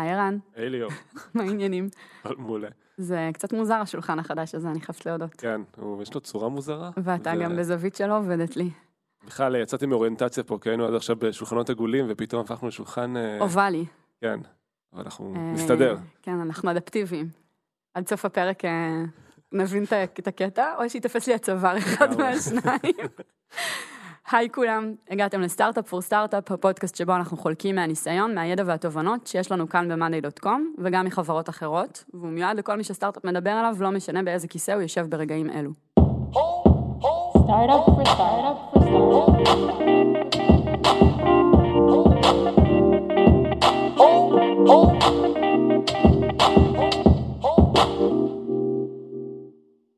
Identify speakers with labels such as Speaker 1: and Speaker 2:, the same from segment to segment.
Speaker 1: היי ערן,
Speaker 2: היי ליאור,
Speaker 1: מה העניינים?
Speaker 2: מעולה.
Speaker 1: זה קצת מוזר השולחן החדש הזה, אני חייבת להודות.
Speaker 2: כן, יש לו צורה מוזרה.
Speaker 1: ואתה
Speaker 2: ו-
Speaker 1: גם בזווית שלא עובדת לי.
Speaker 2: בכלל, יצאתי מאוריינטציה פה, כי היינו עד עכשיו בשולחנות עגולים, ופתאום הפכנו לשולחן... אה,
Speaker 1: אובלי.
Speaker 2: כן, אבל אנחנו
Speaker 1: אה,
Speaker 2: נסתדר.
Speaker 1: כן, אנחנו אדפטיביים. עד סוף הפרק אה, נבין את הקטע, או שיתפס לי הצוואר אחד. מהשניים. היי כולם, הגעתם לסטארט-אפ פור סטארט-אפ, הפודקאסט שבו אנחנו חולקים מהניסיון, מהידע והתובנות שיש לנו כאן ב-monday.com, וגם מחברות אחרות, והוא מיועד לכל מי שסטארט-אפ מדבר עליו, לא משנה באיזה כיסא הוא יושב ברגעים אלו.
Speaker 3: Startup for startup for startup.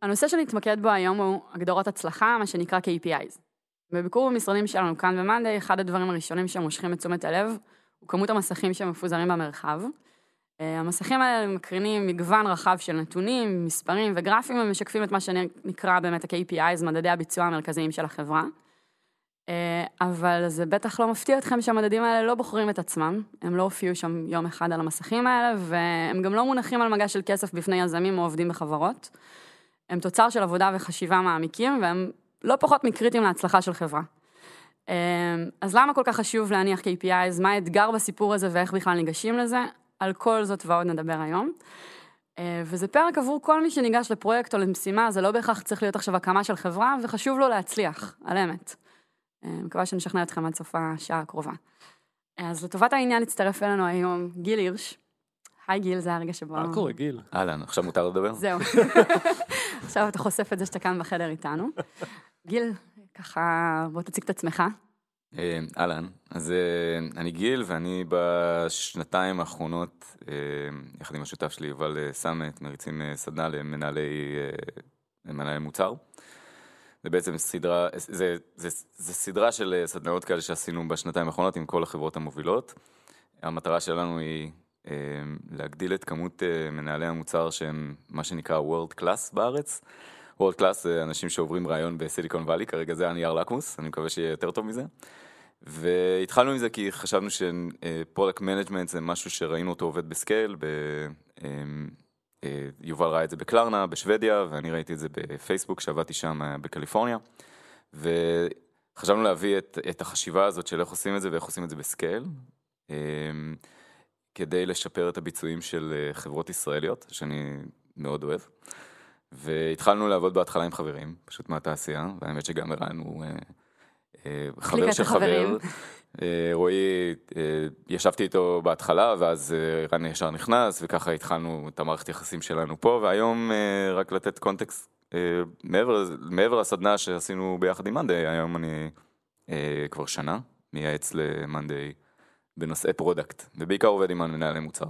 Speaker 1: הנושא שנתמקד בו היום הוא הגדרות הצלחה, מה שנקרא KPIs. בביקור במשרדים שלנו כאן ב-Monday, אחד הדברים הראשונים שמושכים את תשומת הלב הוא כמות המסכים שמפוזרים במרחב. אה, המסכים האלה מקרינים מגוון רחב של נתונים, מספרים וגרפים ומשקפים את מה שנקרא באמת ה-KPIs, מדדי הביצוע המרכזיים של החברה. אה, אבל זה בטח לא מפתיע אתכם שהמדדים האלה לא בוחרים את עצמם, הם לא הופיעו שם יום אחד על המסכים האלה, והם גם לא מונחים על מגע של כסף בפני יזמים או עובדים בחברות. הם תוצר של עבודה וחשיבה מעמיקים, והם לא פחות מקריטיים להצלחה של חברה. אה, אז למה כל כך חשוב להניח KPIs? מה האתגר בסיפור הזה ואיך בכלל ניגשים לזה? על כל זאת ועוד נדבר היום. אה, וזה פרק עבור כל מי שניגש לפרויקט או למשימה, זה לא בהכרח צריך להיות עכשיו הקמה של חברה, וחשוב לו להצליח, על אמת. אה, מקווה שנשכנע אתכם עד סוף השעה הקרובה. אז לטובת העניין הצטרף אלינו היום גיל הירש. היי גיל, זה הרגע שבו...
Speaker 2: מה קורה, גיל?
Speaker 4: אהלן, עכשיו מותר לדבר?
Speaker 1: זהו. עכשיו אתה חושף את זה שאתה כאן בחדר איתנו. גיל, ככה, בוא תציג את עצמך.
Speaker 4: אה, אהלן, אז אה, אני גיל ואני בשנתיים האחרונות, אה, יחד עם השותף שלי יובל סמט, מריצים סדנה למנהלי למנהלי מוצר. זה בעצם סדרה, זה, זה, זה סדרה של סדנאות כאלה שעשינו בשנתיים האחרונות עם כל החברות המובילות. המטרה שלנו היא להגדיל את כמות מנהלי המוצר שהם מה שנקרא world class בארץ. world class זה אנשים שעוברים רעיון בסיליקון ואלי, כרגע זה הנייר לקמוס, אני מקווה שיהיה יותר טוב מזה. והתחלנו עם זה כי חשבנו שproduct management זה משהו שראינו אותו עובד ב scale, ב... אמ, אה, יובל ראה את זה בקלרנה, בשוודיה, ואני ראיתי את זה בפייסבוק, שעבדתי שם אה, בקליפורניה. וחשבנו להביא את, את החשיבה הזאת של איך עושים את זה ואיך עושים את זה בסקייל, אמ, כדי לשפר את הביצועים של אה, חברות ישראליות, שאני מאוד אוהב. והתחלנו לעבוד בהתחלה עם חברים, פשוט מהתעשייה, והאמת שגם ערן הוא אה, אה, חבר של חבר. אה, רועי, אה, ישבתי איתו בהתחלה, ואז אה, ערן ישר נכנס, וככה התחלנו את המערכת יחסים שלנו פה, והיום אה, רק לתת context, אה, מעבר, מעבר לסדנה שעשינו ביחד עם מאנדיי, היום אני אה, כבר שנה מייעץ למאנדיי בנושאי product, ובעיקר עובד עם מנהלי מוצר.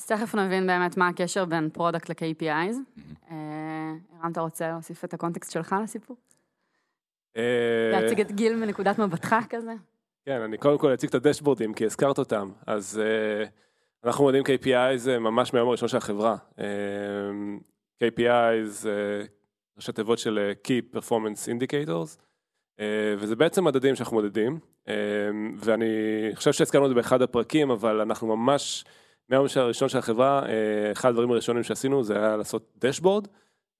Speaker 1: אז תכף נבין באמת מה הקשר בין product ל-KPIs. אה, ערן, אתה רוצה להוסיף את ה context שלך לסיפור?
Speaker 2: אה,
Speaker 1: להציג את גיל מנקודת מבטך כזה?
Speaker 2: כן, אני קודם כל אציג את הדשבורדים, כי הזכרת אותם. אז אה, אנחנו מודדים KPI זה ממש מהיום הראשון של החברה. KPI זה ראשי תיבות של Key Performance Indicators, וזה בעצם מדדים שאנחנו מודדים, ואני חושב שהזכרנו את זה באחד הפרקים, אבל אנחנו ממש, מהיום הראשון של החברה, אה, אחד הדברים הראשונים שעשינו זה היה לעשות דשבורד.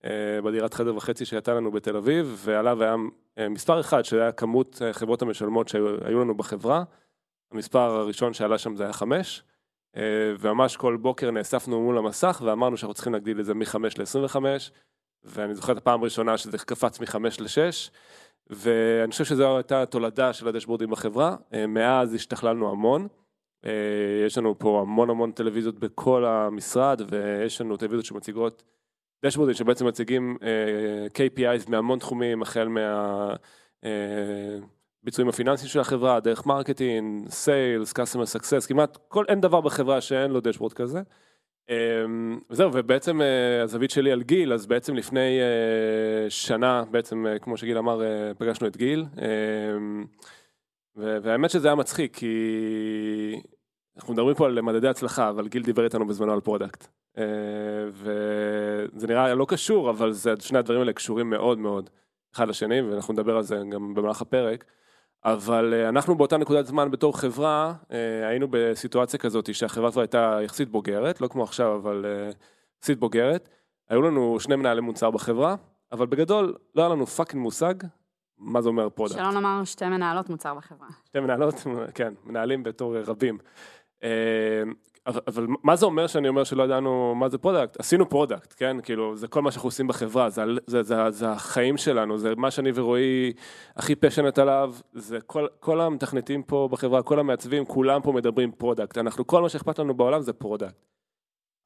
Speaker 2: אה, בדירת חדר וחצי שהייתה לנו בתל אביב, ועליו היה אה, מספר אחד, שזה היה כמות חברות המשלמות שהיו לנו בחברה. המספר הראשון שעלה שם זה היה חמש, וממש כל בוקר נאספנו מול המסך ואמרנו שאנחנו צריכים להגדיל את זה מחמש ל-25, ואני זוכר את הפעם הראשונה שזה קפץ מחמש לשש, ואני חושב שזו הייתה התולדה של הדשבורדים בחברה. מאז השתכללנו המון. אה, יש לנו פה המון המון טלוויזיות בכל המשרד, ויש לנו טלוויזיות שמציגות dashboardים שבעצם מציגים uh, KPIs מהמון תחומים, החל מהביצועים הפיננסיים של החברה, דרך marketing, sales, customer success, כמעט כל, אין דבר בחברה שאין לו dashboard כזה. וזהו, ובעצם הזווית שלי על גיל, אז בעצם לפני שנה, בעצם, כמו שגיל אמר, פגשנו את גיל. והאמת שזה היה מצחיק, כי אנחנו מדברים פה על מדדי הצלחה, אבל גיל דיבר איתנו בזמנו על product. אה, וזה נראה לא קשור, אבל זה, שני הדברים האלה קשורים מאוד מאוד אחד לשני, ואנחנו נדבר על זה גם במהלך הפרק. אבל אה, אנחנו באותה נקודת זמן בתור חברה, אה, היינו בסיטואציה כזאת שהחברה כבר הייתה יחסית בוגרת, לא כמו עכשיו, אבל יחסית בוגרת. היו לנו שני מנהלי מוצר בחברה, אבל בגדול לא היה לנו fucking מושג מה זה אומר product.
Speaker 1: שלא נאמר שתי מנהלות מוצר בחברה.
Speaker 2: שתי מנהלות, כן, מנהלים בתור רבים. אה, אבל, מה זה אומר שאני אומר שלא ידענו מה זה product? עשינו product, כן? כאילו, זה כל מה שאנחנו עושים בחברה, זה, זה, זה, זה החיים שלנו, זה מה שאני ורועי הכי passionate עליו, זה כל, כל המתכנתים פה בחברה, כל המעצבים, כולם פה מדברים product. אנחנו, כל מה שאכפת לנו בעולם זה product.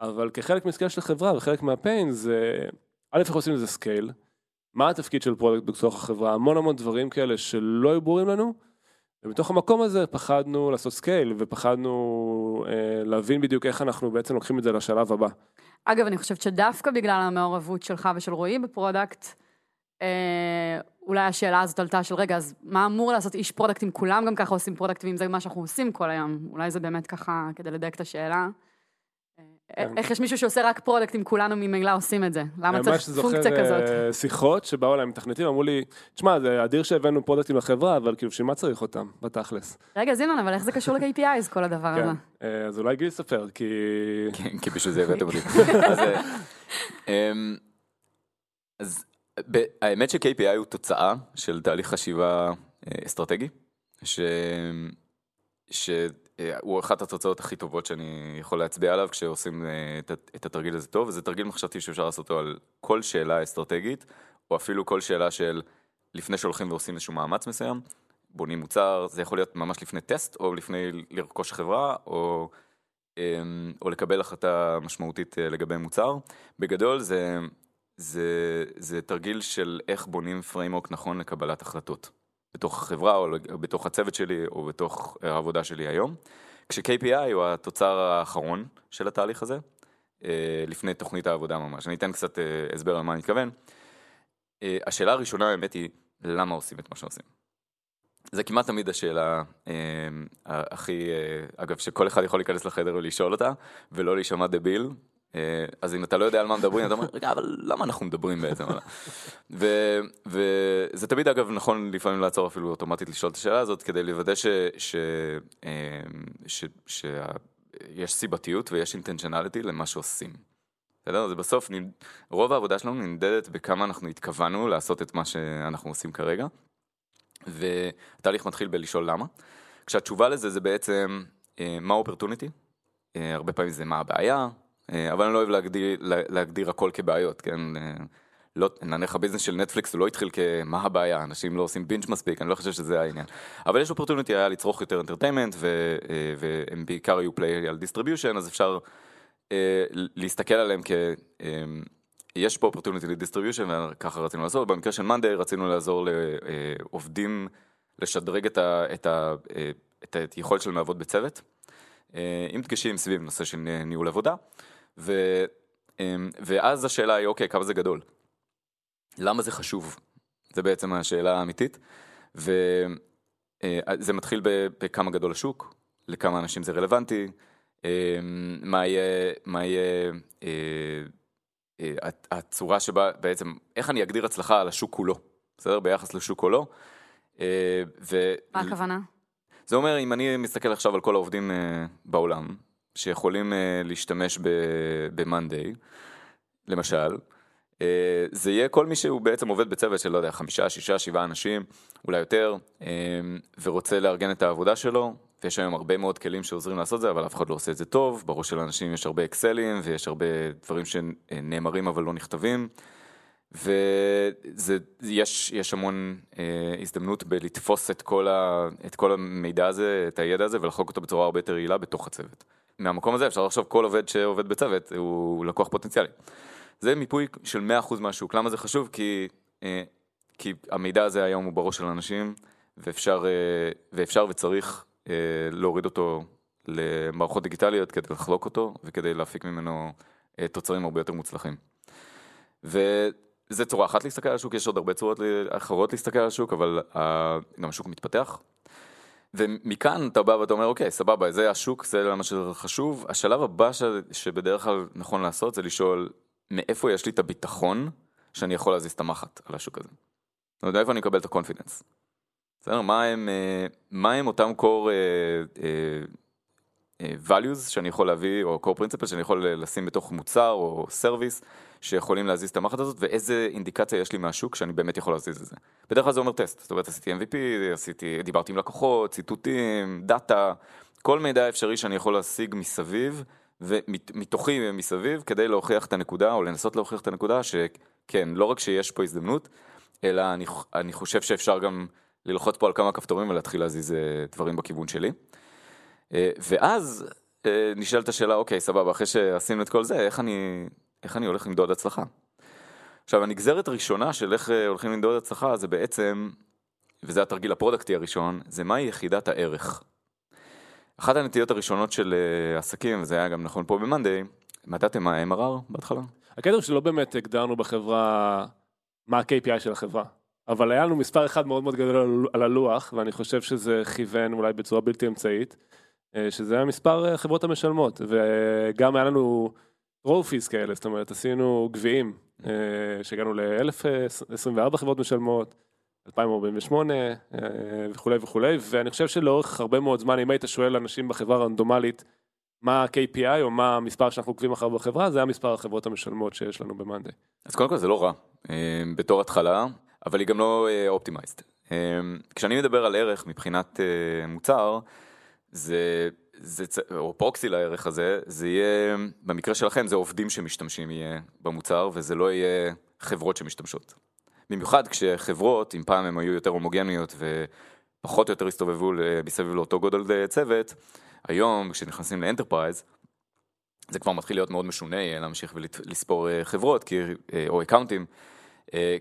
Speaker 2: אבל כחלק מ scale של החברה וחלק מה pain זה, א', איך עושים לזה scale, מה התפקיד של product בתוך החברה, המון המון דברים כאלה שלא היו ברורים לנו, ומתוך המקום הזה פחדנו לעשות scale ופחדנו אה, להבין בדיוק איך אנחנו בעצם לוקחים את זה לשלב הבא.
Speaker 1: אגב, אני חושבת שדווקא בגלל המעורבות שלך ושל רועי ב product, אה, אולי השאלה הזאת עלתה של רגע, אז מה אמור לעשות איש product אם כולם גם ככה עושים product ואם זה מה שאנחנו עושים כל היום? אולי זה באמת ככה, כדי לדייק את השאלה. אה,
Speaker 2: כן.
Speaker 1: איך יש מישהו שעושה רק product אם כולנו ממילא עושים את זה? למה
Speaker 2: ממש
Speaker 1: צריך
Speaker 2: זוכר,
Speaker 1: פונקציה כזאת?
Speaker 2: אה, שיחות שבאו אליי מתכנתים, אמרו לי, תשמע, זה אדיר שהבאנו פרודקטים לחברה, אבל כאילו, בשביל מה צריך אותם, בתכלס?
Speaker 1: רגע, זינון, אבל איך זה קשור ל-KPIs כל הדבר
Speaker 2: כן.
Speaker 1: הזה?
Speaker 2: אה, אז אולי גיל יספר, כי...
Speaker 4: כן, כי בשביל זה הבאתם אותי. אז, אה, אמ, האמת ש-KPI הוא תוצאה של תהליך חשיבה אה, אסטרטגי, ש- שהוא אחת התוצאות הכי טובות שאני יכול להצביע עליו כשעושים אה, את התרגיל הזה טוב, וזה תרגיל מחשבתי שאפשר לעשות אותו על כל שאלה אסטרטגית, או אפילו כל שאלה של לפני שהולכים ועושים איזשהו מאמץ מסוים, בונים מוצר, זה יכול להיות ממש לפני טסט, או לפני לרכוש חברה, או... אמ, או לקבל החלטה משמעותית אה, לגבי מוצר. בגדול זה, זה, זה תרגיל של איך בונים framework נכון לקבלת החלטות. בתוך החברה או בתוך הצוות שלי או בתוך העבודה שלי היום. כש-KPI הוא התוצר האחרון של התהליך הזה, אה, לפני תוכנית העבודה ממש. אני אתן קצת אה, הסבר על מה אני מתכוון. אה, השאלה הראשונה האמת היא, למה עושים את מה שעושים? זה כמעט תמיד השאלה אה, הכי, אה, אגב, שכל אחד יכול להיכנס לחדר ולשאול אותה, ולא להישמע דביל. אה, אז אם אתה לא יודע על מה מדברים, אתה אומר, רגע, אבל למה אנחנו מדברים בעצם? וזה תמיד, אגב, נכון לפעמים לעצור אפילו אוטומטית לשאול את השאלה הזאת, כדי לוודא ש- ש- אה, שיש סיבתיות ויש intentionality למה שעושים. בסדר? זה בסוף, רוב העבודה שלנו נמדדת בכמה אנחנו התכוונו לעשות את מה שאנחנו עושים כרגע. והתהליך מתחיל בלשאול למה. כשהתשובה לזה זה בעצם אה, מה ה opportunity, הרבה פעמים זה מה הבעיה, אבל אני לא אוהב להגדיר, לה- להגדיר הכל כבעיות, כן? אה, לא, נניח ה business של נטפליקס הוא לא התחיל כמה הבעיה, אנשים לא עושים binge מספיק, אני לא חושב שזה העניין. אבל יש opportunity היה לצרוך יותר entertainment, והם בעיקר היו play על distribution, אז אפשר אה, להסתכל עליהם כ... אה, יש פה opportunity ל distribution וככה רצינו לעשות, במקרה של מאנדיי רצינו לעזור לעובדים לשדרג את, ה, את, ה, אה, את היכולת שלהם לעבוד בצוות, אה, עם דגשים סביב נושא של ניהול עבודה, ו, אה, ואז השאלה היא אוקיי כמה זה גדול, למה זה חשוב, זה בעצם השאלה האמיתית, וזה מתחיל ב- בכמה גדול השוק, לכמה אנשים זה רלוונטי, אה, מה יהיה, מה יהיה אה, אה, הצ- הצורה שבה בעצם, איך אני אגדיר הצלחה על השוק כולו, בסדר? ביחס לשוק כולו. אה, ו...
Speaker 1: מה הכוונה?
Speaker 4: זה אומר, אם אני מסתכל עכשיו על כל העובדים אה, בעולם, שיכולים אה, להשתמש ב-Monday, למשל, אה, זה יהיה כל מי שהוא בעצם עובד בצוות של, לא יודע, חמישה, שישה, שבעה אנשים, אולי יותר, אה, ורוצה לארגן את העבודה שלו, ויש היום הרבה מאוד כלים שעוזרים לעשות זה, אבל אף אחד לא עושה את זה טוב, בראש של אנשים יש הרבה אקסלים, ויש הרבה דברים שנאמרים אבל לא נכתבים. ויש יש המון אה, הזדמנות בלתפוס את כל, ה, את כל המידע הזה, את הידע הזה, ולחלוק אותו בצורה הרבה יותר יעילה בתוך הצוות. מהמקום הזה אפשר לחשוב כל עובד שעובד בצוות הוא לקוח פוטנציאלי. זה מיפוי של 100% מהשוק. למה זה חשוב? כי, אה, כי המידע הזה היום הוא בראש של אנשים, ואפשר, אה, ואפשר וצריך אה, להוריד אותו למערכות דיגיטליות כדי לחלוק אותו, וכדי להפיק ממנו תוצרים הרבה יותר מוצלחים. וזה צורה אחת להסתכל על השוק, יש עוד הרבה צורות אחרות להסתכל על השוק, אבל גם השוק מתפתח. ומכאן אתה בא ואתה אומר, אוקיי, סבבה, זה השוק, זה מה שחשוב. השלב הבא ש... שבדרך כלל נכון לעשות זה לשאול, מאיפה יש לי את הביטחון שאני יכול להזיז את המחט על השוק הזה. זאת אומרת, מאיפה אני מקבל את ה confidence. בסדר? מה הם, אה, מה הם אותם אה, values שאני יכול להביא, או core principles שאני יכול לשים בתוך מוצר או service, שיכולים להזיז את המערכת הזאת, ואיזה אינדיקציה יש לי מהשוק שאני באמת יכול להזיז את זה. בדרך כלל זה אומר טסט, זאת אומרת עשיתי MVP, עשיתי, דיברתי עם לקוחות, ציטוטים, דאטה, כל מידע אפשרי שאני יכול להשיג מסביב, ומתוכי מסביב, כדי להוכיח את הנקודה, או לנסות להוכיח את הנקודה, שכן, לא רק שיש פה הזדמנות, אלא אני, אני חושב שאפשר גם ללחוץ פה על כמה כפתורים ולהתחיל להזיז אה, דברים בכיוון שלי. אה, ואז אה, נשאלת השאלה, אוקיי, סבבה, אחרי שעשינו את כל זה, איך אני, איך אני הולך למדוד הצלחה? עכשיו, הנגזרת הראשונה של איך הולכים למדוד הצלחה זה בעצם, וזה התרגיל הפרודקטי הראשון, זה מהי יחידת הערך. אחת הנטיות הראשונות של עסקים, וזה היה גם נכון פה במאנדיי, מדדתם מה MRR בהתחלה?
Speaker 2: הקטע הוא שלא באמת הגדרנו בחברה מה ה-KPI של החברה. אבל היה לנו מספר אחד מאוד מאוד גדול על הלוח, ואני חושב שזה כיוון אולי בצורה בלתי אמצעית, אה, שזה היה מספר החברות המשלמות, וגם היה לנו טרופיס כאלה, זאת אומרת עשינו גביעים, אה, שהגענו ל-1024 חברות משלמות, 2048 אה, וכולי וכולי, ואני חושב שלאורך הרבה מאוד זמן, אם היית שואל אנשים בחברה רנדומלית, מה ה-KPI או מה המספר שאנחנו עוקבים אחריו בחברה, זה המספר החברות המשלמות שיש לנו במאנדי.
Speaker 4: אז קודם כל זה לא רע. בתור התחלה, אבל היא גם לא אופטימייסט. אה, אה, כשאני מדבר על ערך מבחינת אה, מוצר, זה, זה, או proxy לערך הזה, זה יהיה, במקרה שלכם זה עובדים שמשתמשים יהיה במוצר, וזה לא יהיה חברות שמשתמשות. במיוחד כשחברות, אם פעם הן היו יותר הומוגניות ופחות או יותר הסתובבו מסביב לאותו גודל צוות, היום כשנכנסים ל enterprise, זה כבר מתחיל להיות מאוד משונה להמשיך ולספור חברות, כי, או accountים,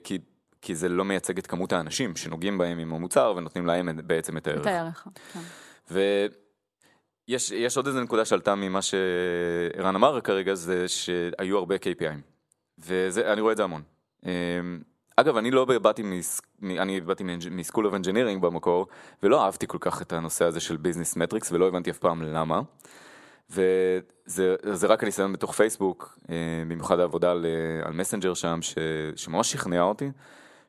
Speaker 4: כי כי זה לא מייצג את כמות האנשים שנוגעים בהם עם המוצר ונותנים להם בעצם את הערך.
Speaker 1: את הערך, כן.
Speaker 4: ויש עוד איזה נקודה שעלתה ממה שערן אמר כרגע, זה שהיו הרבה KPI'ים. ואני רואה את זה המון. אמ, אגב, אני לא באתי, מס... אני באתי מ-School of Engineering במקור, ולא אהבתי כל כך את הנושא הזה של business metrics, ולא הבנתי אף פעם למה. וזה רק הניסיון בתוך פייסבוק, אה, במיוחד העבודה על, מסנג'ר שם, ש, שממש שכנע אותי.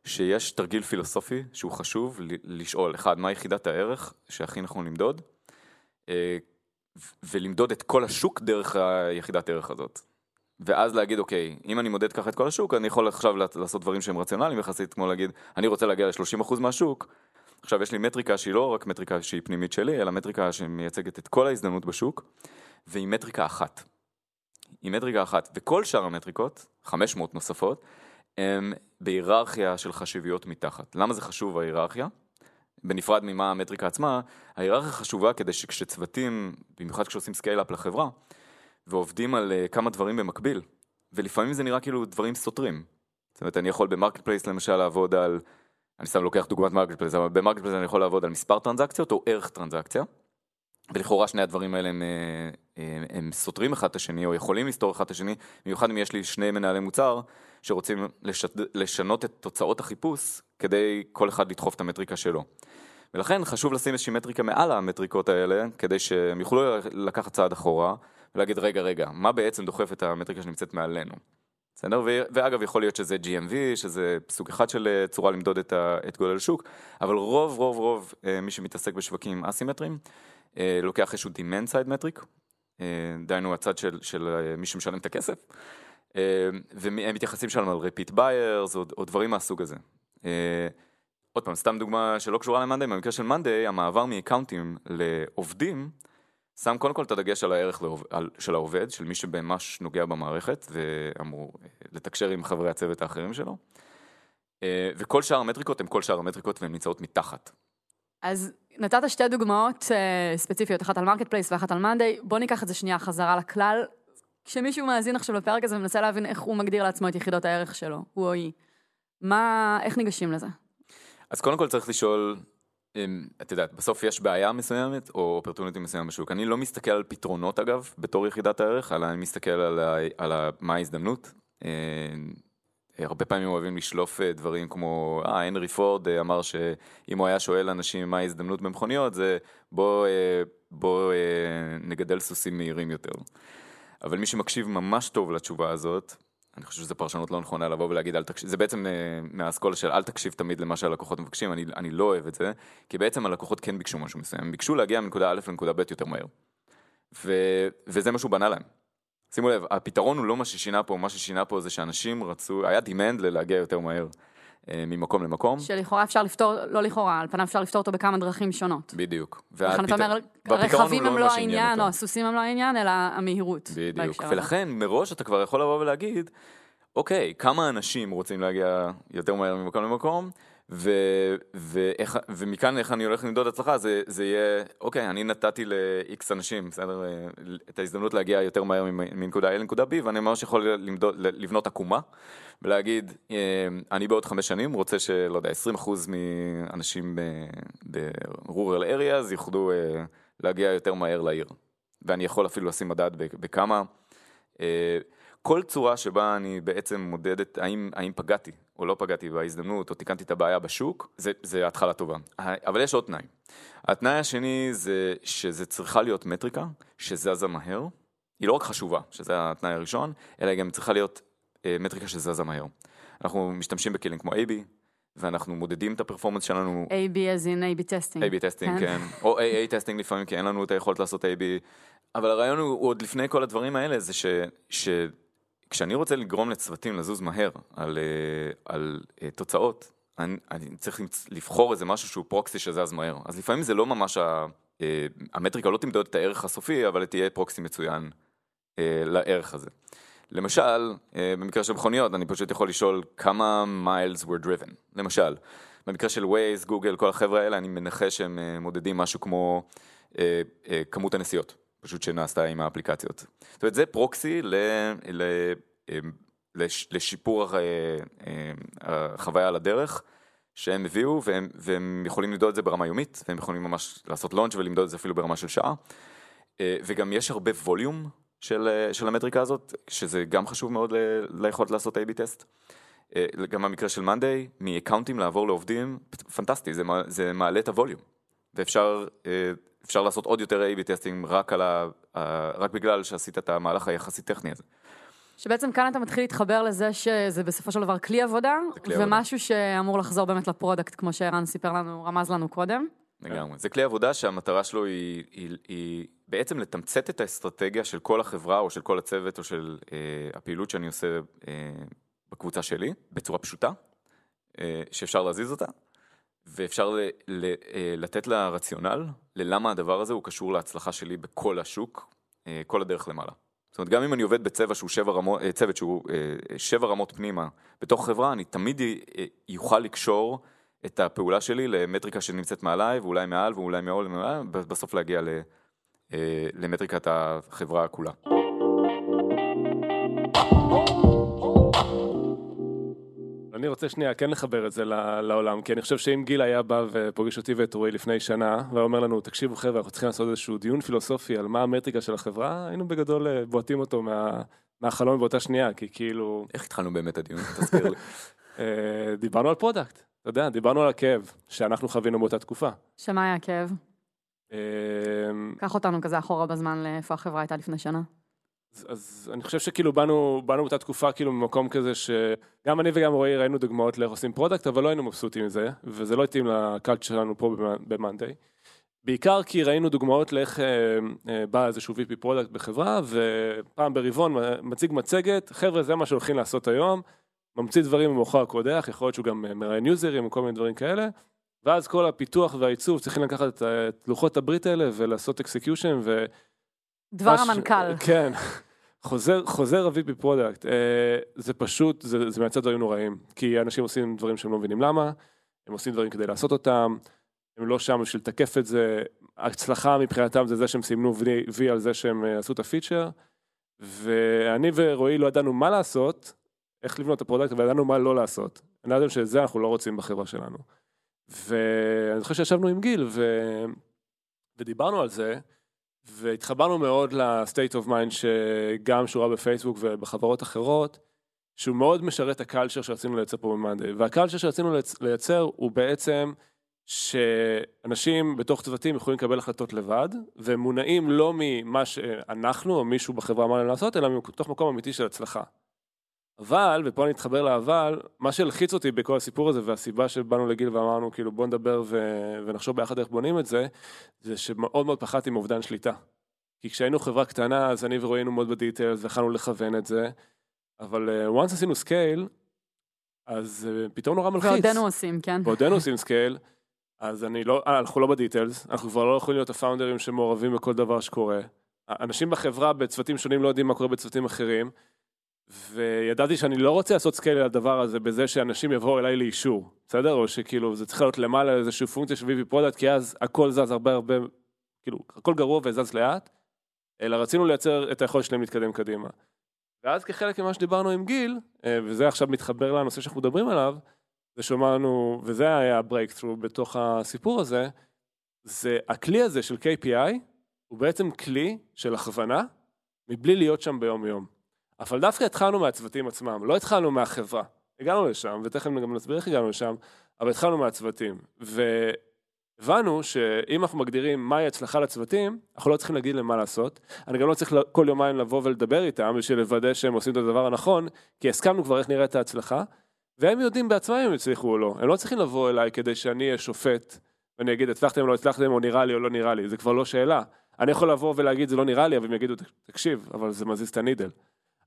Speaker 4: שיש תרגיל פילוסופי שהוא חשוב לשאול, אחד, מה יחידת הערך שהכי נכון למדוד, אה, ולמדוד את כל השוק דרך היחידת הערך הזאת. ואז להגיד, אוקיי, אם אני מודד ככה את כל השוק, אני יכול עכשיו לעשות דברים שהם רציונליים יחסית, כמו להגיד, אני רוצה להגיע ל-30% מהשוק, עכשיו יש לי מטריקה שהיא לא רק מטריקה שהיא פנימית שלי, אלא מטריקה שמייצגת את כל ההזדמנות בשוק, והיא מטריקה אחת. היא מטריקה אחת, וכל שאר המטריקות, 500 נוספות, הם בהיררכיה של חשיביות מתחת. למה זה חשוב ההיררכיה? בנפרד ממה המטריקה עצמה, ההיררכיה חשובה כדי שכשצוותים, במיוחד כשעושים scale-up לחברה, ועובדים על uh, כמה דברים במקביל, ולפעמים זה נראה כאילו דברים סותרים. זאת אומרת, אני יכול ב marketplace למשל לעבוד על, אני סתם לוקח דוגמת marketplace, אבל ב marketplace אני יכול לעבוד על מספר טרנזקציות או ערך טרנזקציה, ולכאורה שני הדברים האלה הם, אה, הם, הם סותרים אחד את השני, או יכולים לסתור אחד את השני, במיוחד אם יש לי שני מנהלי מוצר, שרוצים לשת, לשנות את תוצאות החיפוש כדי כל אחד לדחוף את המטריקה שלו. ולכן חשוב לשים איזושהי מטריקה מעל המטריקות האלה, כדי שהם יוכלו לקחת צעד אחורה ולהגיד רגע רגע, מה בעצם דוחף את המטריקה שנמצאת מעלינו. בסדר? ואגב יכול להיות שזה GMV, שזה סוג אחד של אה, צורה למדוד את, ה, את גודל השוק, אבל רוב רוב רוב אה, מי שמתעסק בשווקים אסימטריים, אה, לוקח איזשהו demand side metric, דהיינו הצד של, של מי שמשלם את הכסף, והם מתייחסים שם על repeat buyers או, או דברים מהסוג הזה. אה, עוד פעם, סתם דוגמה שלא קשורה למאנדיי, במקרה של מאנדיי, המעבר מאקאונטים לעובדים, שם קודם כל את הדגש על הערך לעובד, של העובד, של מי שממש נוגע במערכת ואמור אה, לתקשר עם חברי הצוות האחרים שלו. וכל שאר המטריקות הן כל שאר המטריקות והן נמצאות מתחת.
Speaker 1: אז נתת שתי דוגמאות ספציפיות, אחת על marketplace ואחת על monday, בוא ניקח את זה שנייה חזרה לכלל, כשמישהו מאזין עכשיו לפרק הזה ומנסה להבין איך הוא מגדיר לעצמו את יחידות הערך שלו, הוא או היא, מה, איך ניגשים לזה?
Speaker 4: אז קודם כל צריך לשאול, את יודעת, בסוף יש בעיה מסוימת או opportunity מסוים בשוק. אני לא מסתכל על פתרונות אגב, בתור יחידת הערך, אלא אני מסתכל על, ה, על ה, מה ההזדמנות. הרבה פעמים אוהבים לשלוף אה, דברים כמו, אה, הנרי פורד אה, אמר שאם הוא היה שואל אנשים מה ההזדמנות במכוניות, זה בוא, אה, בוא נגדל סוסים מהירים יותר. אבל מי שמקשיב ממש טוב לתשובה הזאת, אני חושב שזו פרשנות לא נכונה לבוא ולהגיד אל תקשיב, זה בעצם אה, מהאסכולה של אל תקשיב תמיד למה שהלקוחות מבקשים, אני, אני לא אוהב את זה, כי בעצם הלקוחות כן ביקשו משהו מסוים, הם ביקשו להגיע מנקודה א' לנקודה ב' יותר מהר. ו, וזה מה שהוא בנה להם. שימו לב, הפתרון הוא לא מה ששינה פה, מה ששינה פה זה שאנשים רצו, היה demand ללהגיע יותר מהר ממקום למקום.
Speaker 1: שלכאורה אפשר לפתור, לא לכאורה, על פניו אפשר לפתור אותו בכמה דרכים שונות.
Speaker 4: בדיוק.
Speaker 1: לכן אתה אומר, הרכבים
Speaker 4: הוא
Speaker 1: הם לא העניין. או הסוסים הם לא העניין, אלא המהירות.
Speaker 4: בדיוק. ולכן מראש אתה כבר יכול לבוא ולהגיד, אוקיי, כמה אנשים רוצים להגיע יותר מהר ממקום למקום, ו, ואיך, ומכאן איך אני הולך למדוד הצלחה, זה, זה יהיה, אוקיי, אני נתתי ל-X אנשים, בסדר, אה, את ההזדמנות להגיע יותר מהר מנקודה A לנקודה B, ואני ממש יכול למדוד, לבנות עקומה, ולהגיד, אה, אני בעוד חמש שנים רוצה שלא יודע, 20% מאנשים ב-rural areas יוכלו אה, להגיע יותר מהר לעיר. ואני יכול אפילו לשים מדד בכמה. כל צורה שבה אני בעצם מודד את האם, האם פגעתי או לא פגעתי בהזדמנות או תיקנתי את הבעיה בשוק, זה, זה התחלה טובה. אבל יש עוד תנאי. התנאי השני זה שזה צריכה להיות מטריקה שזזה מהר. היא לא רק חשובה, שזה התנאי הראשון, אלא היא גם צריכה להיות אה, מטריקה שזזה מהר. אנחנו משתמשים בכלים כמו AB, ואנחנו מודדים את ה performance שלנו
Speaker 1: AB as in AB testing.
Speaker 4: A-B testing, כן. או AA testing לפעמים, כי אין לנו את היכולת לעשות A-B. אבל הרעיון הוא, הוא עוד לפני כל הדברים האלה, זה ש, שכשאני רוצה לגרום לצוותים לזוז מהר על, אה, על אה, תוצאות, אני, אני צריך לבחור איזה משהו שהוא פרוקסי שזז מהר. אז לפעמים זה לא ממש, ה, אה, המטריקה לא תמדוד את הערך הסופי, אבל תהיה פרוקסי מצוין לערך הזה. למשל, במקרה של מכוניות, אני פשוט יכול לשאול כמה miles were driven. למשל, במקרה של Waze, גוגל, כל החבר'ה האלה, אני מנחש שהם מודדים משהו כמו כמות הנסיעות, פשוט שנעשתה עם האפליקציות. זאת אומרת, זה פרוקסי ל, ל, אה, לש, לשיפור אה, אה, החוויה על הדרך. שהם הביאו, והם, והם יכולים למדוד את זה ברמה יומית, והם יכולים ממש לעשות launch ולמדוד את זה אפילו ברמה של שעה. אה, וגם יש הרבה volume של, של המטריקה הזאת, שזה גם חשוב מאוד ליכולת לעשות A-B test. גם במקרה של monday, מאקאונטים לעבור לעובדים, פנטסטי, זה, זה מעלה את ה volume. ואפשר אפשר לעשות עוד יותר A-B testing רק, ה, רק בגלל שעשית את המהלך היחסית טכני הזה.
Speaker 1: שבעצם כאן אתה מתחיל להתחבר לזה שזה בסופו של דבר כלי עבודה,
Speaker 4: כלי עבודה.
Speaker 1: ומשהו שאמור לחזור באמת ל product, כמו שערן סיפר לנו, רמז לנו קודם.
Speaker 4: לגמרי. זה כלי עבודה שהמטרה שלו היא, היא, היא בעצם לתמצת את האסטרטגיה של כל החברה או של כל הצוות או של אה, הפעילות שאני עושה אה, בקבוצה שלי בצורה פשוטה, אה, שאפשר להזיז אותה, ואפשר ל, ל, אה, לתת לה רציונל ללמה הדבר הזה הוא קשור להצלחה שלי בכל השוק, אה, כל הדרך למעלה. זאת אומרת, גם אם אני עובד בצבע שהוא שבע רמות, אה, צוות שהוא שבע רמות פנימה בתוך חברה, אני תמיד יוכל לקשור את הפעולה שלי למטריקה שנמצאת מעליי, ואולי מעל, ואולי מעול ומעל, בסוף להגיע למטריקת החברה כולה.
Speaker 2: אני רוצה שנייה כן לחבר את זה לעולם, כי אני חושב שאם גיל היה בא ופוגש אותי ואת רועי לפני שנה, והיה אומר לנו, תקשיבו חבר'ה, אנחנו צריכים לעשות איזשהו דיון פילוסופי על מה המטריקה של החברה, היינו בגדול אה, בועטים אותו מה, מהחלון באותה שנייה, כי כאילו,
Speaker 4: איך התחלנו באמת הדיון? תזכיר לי.
Speaker 2: אה, דיברנו על product, אתה יודע, דיברנו על הכאב שאנחנו חווינו באותה תקופה.
Speaker 1: שמה היה הכאב?
Speaker 2: אה,
Speaker 1: קח אותנו כזה אחורה בזמן לאיפה החברה הייתה לפני שנה.
Speaker 2: אז, אז אני חושב שכאילו באנו, באנו באותה תקופה כאילו ממקום כזה שגם אני וגם רועי ראינו דוגמאות לאיך עושים product, אבל לא היינו מבסוטים מזה, וזה לא התאים ל culture שלנו פה ב monday. בעיקר כי ראינו דוגמאות לאיך אה, אה, בא איזשהו VP product בחברה, ופעם ברבעון מציג מצגת, חבר'ה זה מה שהולכים לעשות היום, ממציא דברים במוחו הקודח, יכול להיות שהוא גם אה, מראיין יוזרים וכל מיני דברים כאלה, ואז כל הפיתוח והעיצוב צריכים לקחת את, ה- את לוחות הברית האלה ולעשות execution, ו...
Speaker 1: דבר המנכ"ל.
Speaker 2: כן, חוזר, חוזר ה- VP product, אה, זה פשוט, זה, זה מייצר דברים נוראים, כי אנשים עושים דברים שהם לא מבינים למה, הם עושים דברים כדי לעשות אותם, הם לא שם בשביל לתקף את זה, ההצלחה מבחינתם זה זה שהם סימנו וי, על זה שהם אה, עשו את הפיצ'ר, ואני ורועי לא ידענו מה לעשות, איך לבנות את ה product, אבל ידענו מה לא לעשות. ידענו שאת זה אנחנו לא רוצים בחברה שלנו. ואני זוכר שישבנו עם גיל ו... ודיברנו על זה, והתחברנו מאוד ל-state of mind שגם שורה בפייסבוק ובחברות אחרות, שהוא מאוד משרת הקלצ'ר שרצינו לייצר פה במאנדיי. והקלצ'ר שרצינו לייצ- לייצר הוא בעצם שאנשים בתוך צוותים יכולים לקבל החלטות לבד, והם מונעים לא ממה שאנחנו או מישהו בחברה אמר להם לעשות, אלא מתוך מקום אמיתי של הצלחה. אבל, ופה אני אתחבר לאבל, מה שהלחיץ אותי בכל הסיפור הזה, והסיבה שבאנו לגיל ואמרנו, כאילו, בוא נדבר ו... ונחשוב ביחד איך בונים את זה, זה שמאוד מאוד פחדתי מאובדן שליטה. כי כשהיינו חברה קטנה, אז אני ורועי היינו מאוד ב details, ויכלנו לכוון את זה, אבל uh, once עשינו scale, אז uh, פתאום נורא מלחיץ.
Speaker 1: ועודנו עושים, כן.
Speaker 2: ועודנו עושים scale, אז אני לא, אה, אנחנו לא ב details, אנחנו כבר לא יכולים להיות הפאונדרים שמעורבים בכל דבר שקורה. אנשים בחברה בצוותים שונים לא יודעים מה קורה בצוותים אחרים, וידעתי שאני לא רוצה לעשות scale על הדבר הזה בזה שאנשים יבואו אליי לאישור, בסדר? או שכאילו זה צריך להיות למעלה איזושהי פונקציה של VP product, כי אז הכל זז הרבה הרבה, כאילו, הכל גרוע וזז לאט, אלא רצינו לייצר את היכולת שלהם להתקדם קדימה. ואז כחלק ממה שדיברנו עם גיל, אה, וזה עכשיו מתחבר לנושא שאנחנו מדברים עליו, זה שאמרנו, וזה היה הברייקטרו בתוך הסיפור הזה, זה הכלי הזה של KPI, הוא בעצם כלי של הכוונה, מבלי להיות שם ביום יום. אבל דווקא התחלנו מהצוותים עצמם, לא התחלנו מהחברה. הגענו לשם, ותכף גם נסביר איך הגענו לשם, אבל התחלנו מהצוותים. והבנו שאם אנחנו מגדירים מהי הצלחה לצוותים, אנחנו לא צריכים להגיד להם מה לעשות. אני גם לא צריך כל יומיים לבוא ולדבר איתם בשביל לוודא שהם עושים את הדבר הנכון, כי הסכמנו כבר איך נראית ההצלחה, והם יודעים בעצמם אם הצליחו או לא. הם לא צריכים לבוא אליי כדי שאני אהיה שופט, ואני אגיד הצלחתם או לא הצלחתם, או נראה לי או לא נראה לי, זה כבר לא שאלה. אני יכול לבוא ולהגיד זה לא נראה לי, אבל הם יגידו, תקשיב, אבל זה מזיז את הנידל.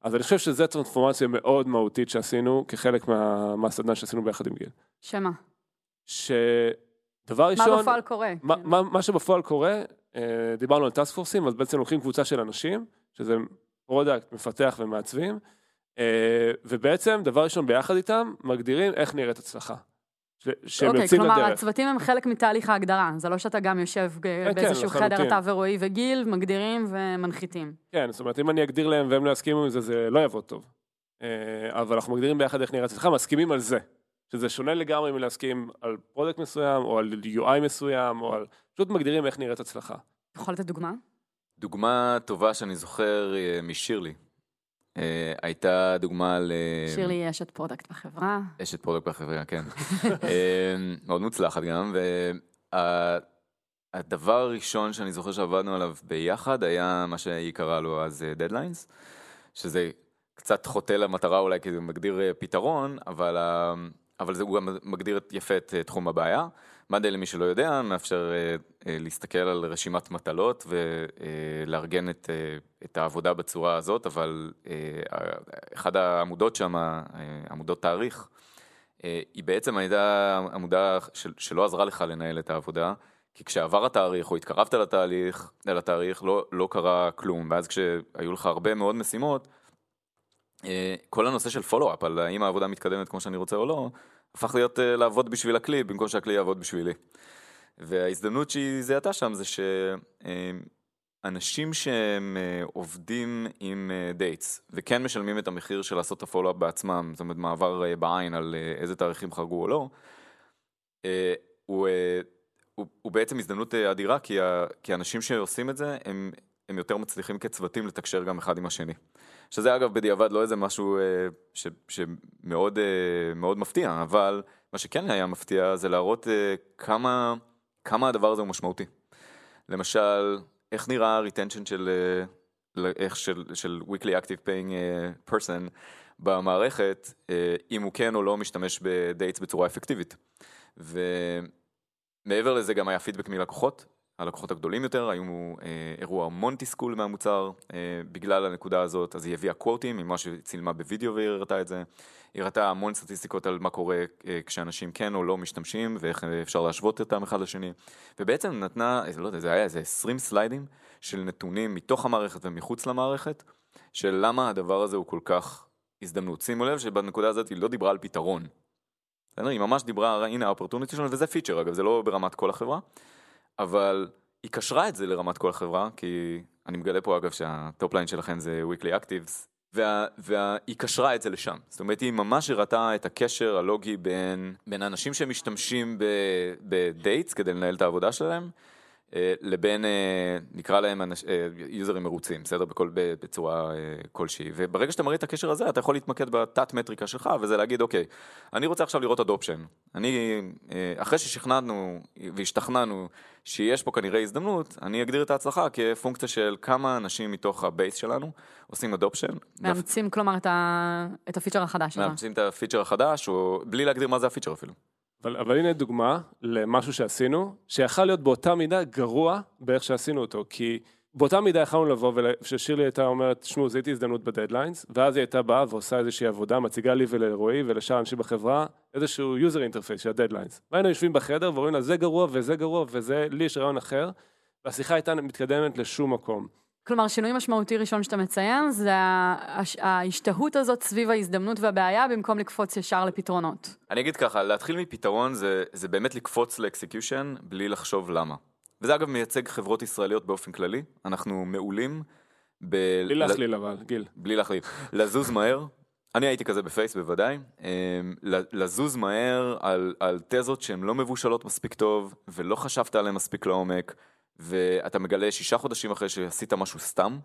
Speaker 2: אז אני חושב שזו טרנספורמציה מאוד מהותית שעשינו כחלק מה, מהסדנה שעשינו ביחד עם גיל.
Speaker 1: שמה?
Speaker 2: שדבר ראשון...
Speaker 1: מה בפועל קורה?
Speaker 2: מה,
Speaker 1: כאילו.
Speaker 2: מה, מה שבפועל קורה, אה, דיברנו על task force ים, אז בעצם לוקחים קבוצה של אנשים, שזה product, מפתח ומעצבים, אה, ובעצם דבר ראשון ביחד איתם, מגדירים איך נראית הצלחה. ש- שהם
Speaker 1: אוקיי,
Speaker 2: יוצאים
Speaker 1: כלומר,
Speaker 2: לדרך.
Speaker 1: הצוותים הם חלק מתהליך ההגדרה, זה לא שאתה גם יושב ב-
Speaker 2: כן,
Speaker 1: באיזשהו חדר,
Speaker 2: לחלוטין.
Speaker 1: אתה ורועי וגיל, מגדירים ומנחיתים.
Speaker 2: כן, זאת אומרת, אם אני אגדיר להם והם לא יסכימו עם זה, זה לא יעבוד טוב. אה, אבל אנחנו מגדירים ביחד איך נראית הצלחה, מסכימים על זה. שזה שונה לגמרי מלהסכים על product מסוים, או על UI מסוים, או על... פשוט מגדירים איך נראית הצלחה.
Speaker 1: יכול לתת דוגמה?
Speaker 4: דוגמה טובה שאני זוכר אה, משירלי. אה, הייתה דוגמה ל...
Speaker 1: שירלי היא אשת product בחברה.
Speaker 4: אשת product בחברה, כן. אה, מאוד מוצלחת גם, והדבר הראשון שאני זוכר שעבדנו עליו ביחד היה מה שהיא קראה לו אז deadlines, שזה קצת חוטא למטרה אולי כי זה מגדיר אה, פתרון, אבל, אבל זה הוא גם מגדיר יפה את אה, תחום הבעיה. מאנדיי למי שלא יודע, מאפשר אה, אה, להסתכל על רשימת מטלות ולארגן את, אה, את העבודה בצורה הזאת, אבל אחד העמודות שם, עמודות תאריך, היא בעצם הייתה עמודה של, שלא עזרה לך לנהל את העבודה, כי כשעבר התאריך או התקרבת לתהליך, לתאריך, לא, לא קרה כלום, ואז כשהיו לך הרבה מאוד משימות, כל הנושא של follow-up על האם העבודה מתקדמת כמו שאני רוצה או לא, הפך להיות אה, לעבוד בשביל הכלי במקום שהכלי יעבוד בשבילי. וההזדמנות שהיא זיהתה שם זה שאנשים שהם אה, עובדים עם dates וכן משלמים את המחיר של לעשות את ה follow-up בעצמם, זאת אומרת מעבר אה, בעין על אה, איזה תאריכים חרגו או לא, אה, הוא, אה, הוא, הוא בעצם הזדמנות אה, אדירה כי האנשים שעושים את זה הם, הם יותר מצליחים כצוותים לתקשר גם אחד עם השני. שזה אגב בדיעבד לא איזה משהו אה, ש, שמאוד אה, מאוד מפתיע, אבל מה שכן היה מפתיע זה להראות אה, כמה, כמה הדבר הזה הוא משמעותי. למשל, איך נראה ה-retention של, איך של, של weekly active paying person במערכת, אם הוא כן או לא משתמש בדייטס בצורה אפקטיבית. ומעבר לזה גם היה פידבק מלקוחות, הלקוחות הגדולים יותר, היו אה, אירוע המון תסכול מהמוצר אה, בגלל הנקודה הזאת, אז היא הביאה קוורטים ממה שצילמה בווידאו והיא הראתה את זה. היא הראתה המון סטטיסטיקות על מה קורה אה, כשאנשים כן או לא משתמשים ואיך אה, אפשר להשוות אותם אחד לשני. ובעצם נתנה, אה, לא יודע, זה היה איזה 20 סליידים של נתונים מתוך המערכת ומחוץ למערכת, של למה הדבר הזה הוא כל כך הזדמנות. שימו לב שבנקודה הזאת היא לא דיברה על פתרון. היא ממש דיברה, הנה ה opportunity שלנו, וזה פיצ'ר אגב, זה לא ברמת כל החברה. אבל היא קשרה את זה לרמת כל החברה, כי אני מגלה פה אגב שה top line שלכם זה weekly actives, וה, והיא קשרה את זה לשם. זאת אומרת, היא ממש הראתה את הקשר הלוגי בין, בין האנשים שמשתמשים ב dates כדי לנהל את העבודה שלהם, לבין, אה, נקרא להם אנש- אה, יוזרים מרוצים, בסדר? בכל, בצורה אה, כלשהי. וברגע שאתה מראה את הקשר הזה, אתה יכול להתמקד בתת מטריקה שלך, וזה להגיד, אוקיי, אני רוצה עכשיו לראות adoption. אני, אה, אחרי ששכנענו והשתכנענו שיש פה כנראה הזדמנות, אני אגדיר את ההצלחה כפונקציה של כמה אנשים מתוך ה base שלנו עושים adoption.
Speaker 1: מאמצים, כלומר, את ה- את הפיצ'ר החדש.
Speaker 4: מאמצים את הפיצ'ר החדש, או בלי להגדיר מה זה הפיצ'ר אפילו.
Speaker 2: אבל, אבל הנה דוגמה למשהו שעשינו, שיכל להיות באותה מידה גרוע באיך שעשינו אותו, כי באותה מידה יכלנו לבוא, וששירלי הייתה אומרת, שמעו, זיהיתי הזדמנות ב deadlines, ואז היא הייתה באה ועושה איזושהי עבודה, מציגה לי ולרועי ולשאר האנשים בחברה, איזשהו user interface של ה deadlines. והיינו יושבים בחדר ואומרים לה, זה גרוע וזה גרוע וזה, לי יש רעיון אחר, והשיחה הייתה מתקדמת לשום מקום.
Speaker 1: כלומר, שינוי משמעותי ראשון שאתה מציין, זה ההש- ההשתהות הזאת סביב ההזדמנות והבעיה, במקום לקפוץ ישר לפתרונות.
Speaker 4: אני אגיד ככה, להתחיל מפתרון זה, זה באמת לקפוץ ל execution בלי לחשוב למה. וזה אגב מייצג חברות ישראליות באופן כללי, אנחנו מעולים ב...
Speaker 2: בלי להכליל אבל, גיל.
Speaker 4: בלי להכליל. לזוז מהר, אני הייתי כזה בפייס בוודאי, אמ, לזוז מהר על, על תזות שהן לא מבושלות מספיק טוב, ולא חשבת עליהן מספיק לעומק, ואתה מגלה שישה חודשים אחרי שעשית משהו סתם,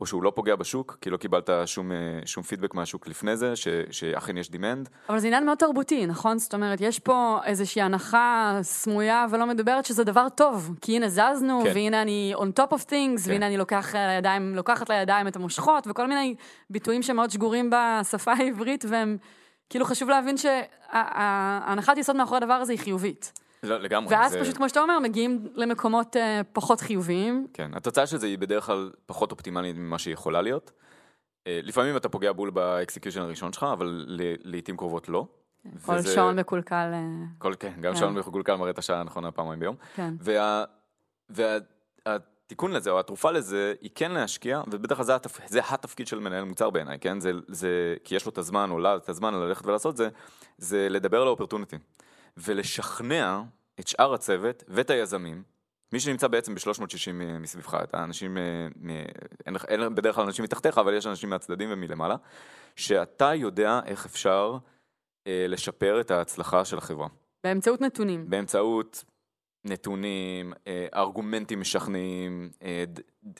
Speaker 4: או שהוא לא פוגע בשוק, כי לא קיבלת שום, אה, שום פידבק מהשוק לפני זה, ש, שאכן יש דימנד.
Speaker 1: אבל זה עניין מאוד תרבותי, נכון? זאת אומרת, יש פה איזושהי הנחה סמויה ולא מדוברת שזה דבר טוב. כי הנה זזנו,
Speaker 4: כן.
Speaker 1: והנה אני on top of things,
Speaker 4: כן.
Speaker 1: והנה אני לוקח לידיים, לוקחת לידיים את המושכות, וכל מיני ביטויים שמאוד שגורים בשפה העברית, והם, כאילו חשוב להבין שההנחת יסוד מאחורי הדבר הזה היא חיובית.
Speaker 4: לא, לגמרי.
Speaker 1: ואז
Speaker 4: זה-
Speaker 1: פשוט, כמו שאתה אומר, מגיעים למקומות אה, פחות חיוביים.
Speaker 4: כן, התוצאה של זה היא בדרך כלל פחות אופטימלית ממה שהיא יכולה להיות. אה, לפעמים אתה פוגע בול ב execution הראשון שלך, אבל ל- לעיתים קרובות לא.
Speaker 1: כל
Speaker 4: וזה-
Speaker 1: שעון מקולקל, אה,
Speaker 4: כל, כן, גם
Speaker 1: כן.
Speaker 4: שעון מקולקל מראה את השעה הנכונה פעמיים ביום.
Speaker 1: כן.
Speaker 4: וה, והתיקון לזה, או התרופה לזה, היא כן להשקיע, ובדרך כלל זה, התפ... זה התפקיד של מנהל מוצר בעיניי, כן? זה, זה, כי יש לו את הזמן, או לה את הזמן ללכת ולעשות זה, זה לדבר על האופרטוניטי. ולשכנע את שאר הצוות ואת היזמים, מי שנמצא בעצם ב-360 מסביבך, את האנשים, אה, אין, אין בדרך כלל אנשים מתחתיך, אבל יש אנשים מהצדדים ומלמעלה, שאתה יודע איך אפשר אה, לשפר את ההצלחה של החברה.
Speaker 1: באמצעות נתונים.
Speaker 4: באמצעות נתונים, אה, ארגומנטים משכנעים, אה,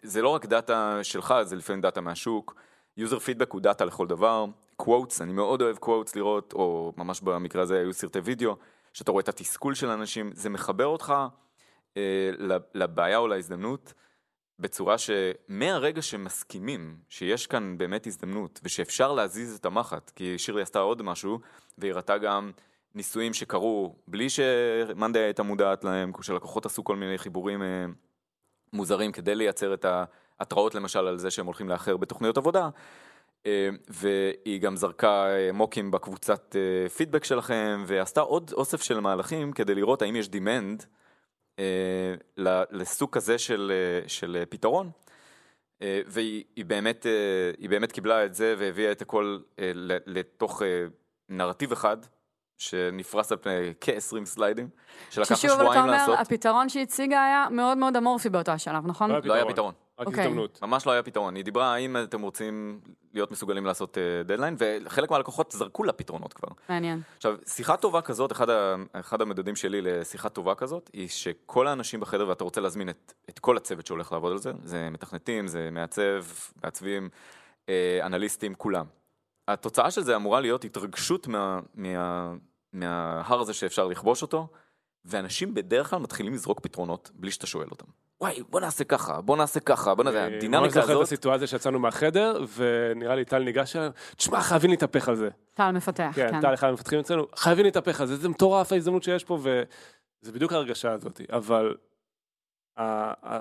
Speaker 4: זה לא רק דאטה שלך, זה לפעמים דאטה מהשוק. user feedback הוא דאטה לכל דבר. quotes, אני מאוד אוהב quotes לראות, או ממש במקרה הזה היו סרטי וידאו, שאתה רואה את התסכול של האנשים, זה מחבר אותך אה, לב- לבעיה או להזדמנות. בצורה שמהרגע שמסכימים שיש כאן באמת הזדמנות ושאפשר להזיז את המחט, כי שירלי עשתה עוד משהו והיא הראתה גם ניסויים שקרו בלי שמאנדי הייתה מודעת להם, שלקוחות עשו כל מיני חיבורים אה, מוזרים כדי לייצר את ההתראות למשל על זה שהם הולכים לאחר בתוכניות עבודה. אה, והיא גם זרקה אה, מוקים בקבוצת אה, פידבק שלכם ועשתה עוד אוסף של מהלכים כדי לראות האם יש demand לסוג כזה של, של פתרון. והיא היא באמת, היא באמת קיבלה את זה והביאה את הכל לתוך נרטיב אחד שנפרס על פני כ-20 סליידים, שלקח לה
Speaker 1: ששוב, אבל אתה
Speaker 4: שבועיים
Speaker 1: אומר,
Speaker 4: לעשות.
Speaker 1: הפתרון שהיא הציגה היה מאוד מאוד אמורפי באותו השלב, נכון?
Speaker 2: לא
Speaker 4: לא היה פתרון.
Speaker 2: רק
Speaker 1: אוקיי.
Speaker 2: הזדמנות.
Speaker 4: ממש לא היה פתרון. היא דיברה האם אתם רוצים להיות מסוגלים לעשות דדליין, וחלק מהלקוחות זרקו לה פתרונות כבר.
Speaker 1: מעניין.
Speaker 4: עכשיו, שיחה טובה כזאת, אחד, ה, אחד המדדים שלי לשיחה טובה כזאת, היא שכל האנשים בחדר, ואתה רוצה להזמין את, את כל הצוות שהולך לעבוד על זה, זה מתכנתים, זה מעצב, מעצבים, אה, אנליסטים, כולם. התוצאה של זה אמורה להיות התרגשות מה, מה, מההר הזה שאפשר לכבוש אותו, ואנשים בדרך כלל מתחילים לזרוק פתרונות בלי שאתה שואל אותם. וואי, בוא נעשה ככה, בוא נעשה ככה, בוא נעשה,
Speaker 2: אני ממש
Speaker 4: הדינמיקה
Speaker 2: זוכר את
Speaker 4: הזאת,
Speaker 2: הסיטואציה שיצאנו מהחדר, ונראה לי טל ניגש אליהם, תשמע, חייבים להתהפך על זה.
Speaker 1: טל מפתח,
Speaker 2: כן,
Speaker 1: כן.
Speaker 2: טל אחד המפתחים אצלנו, חייבים להתהפך על זה, זה מטורף ההזדמנות שיש פה, וזה בדיוק ההרגשה הזאת. אבל,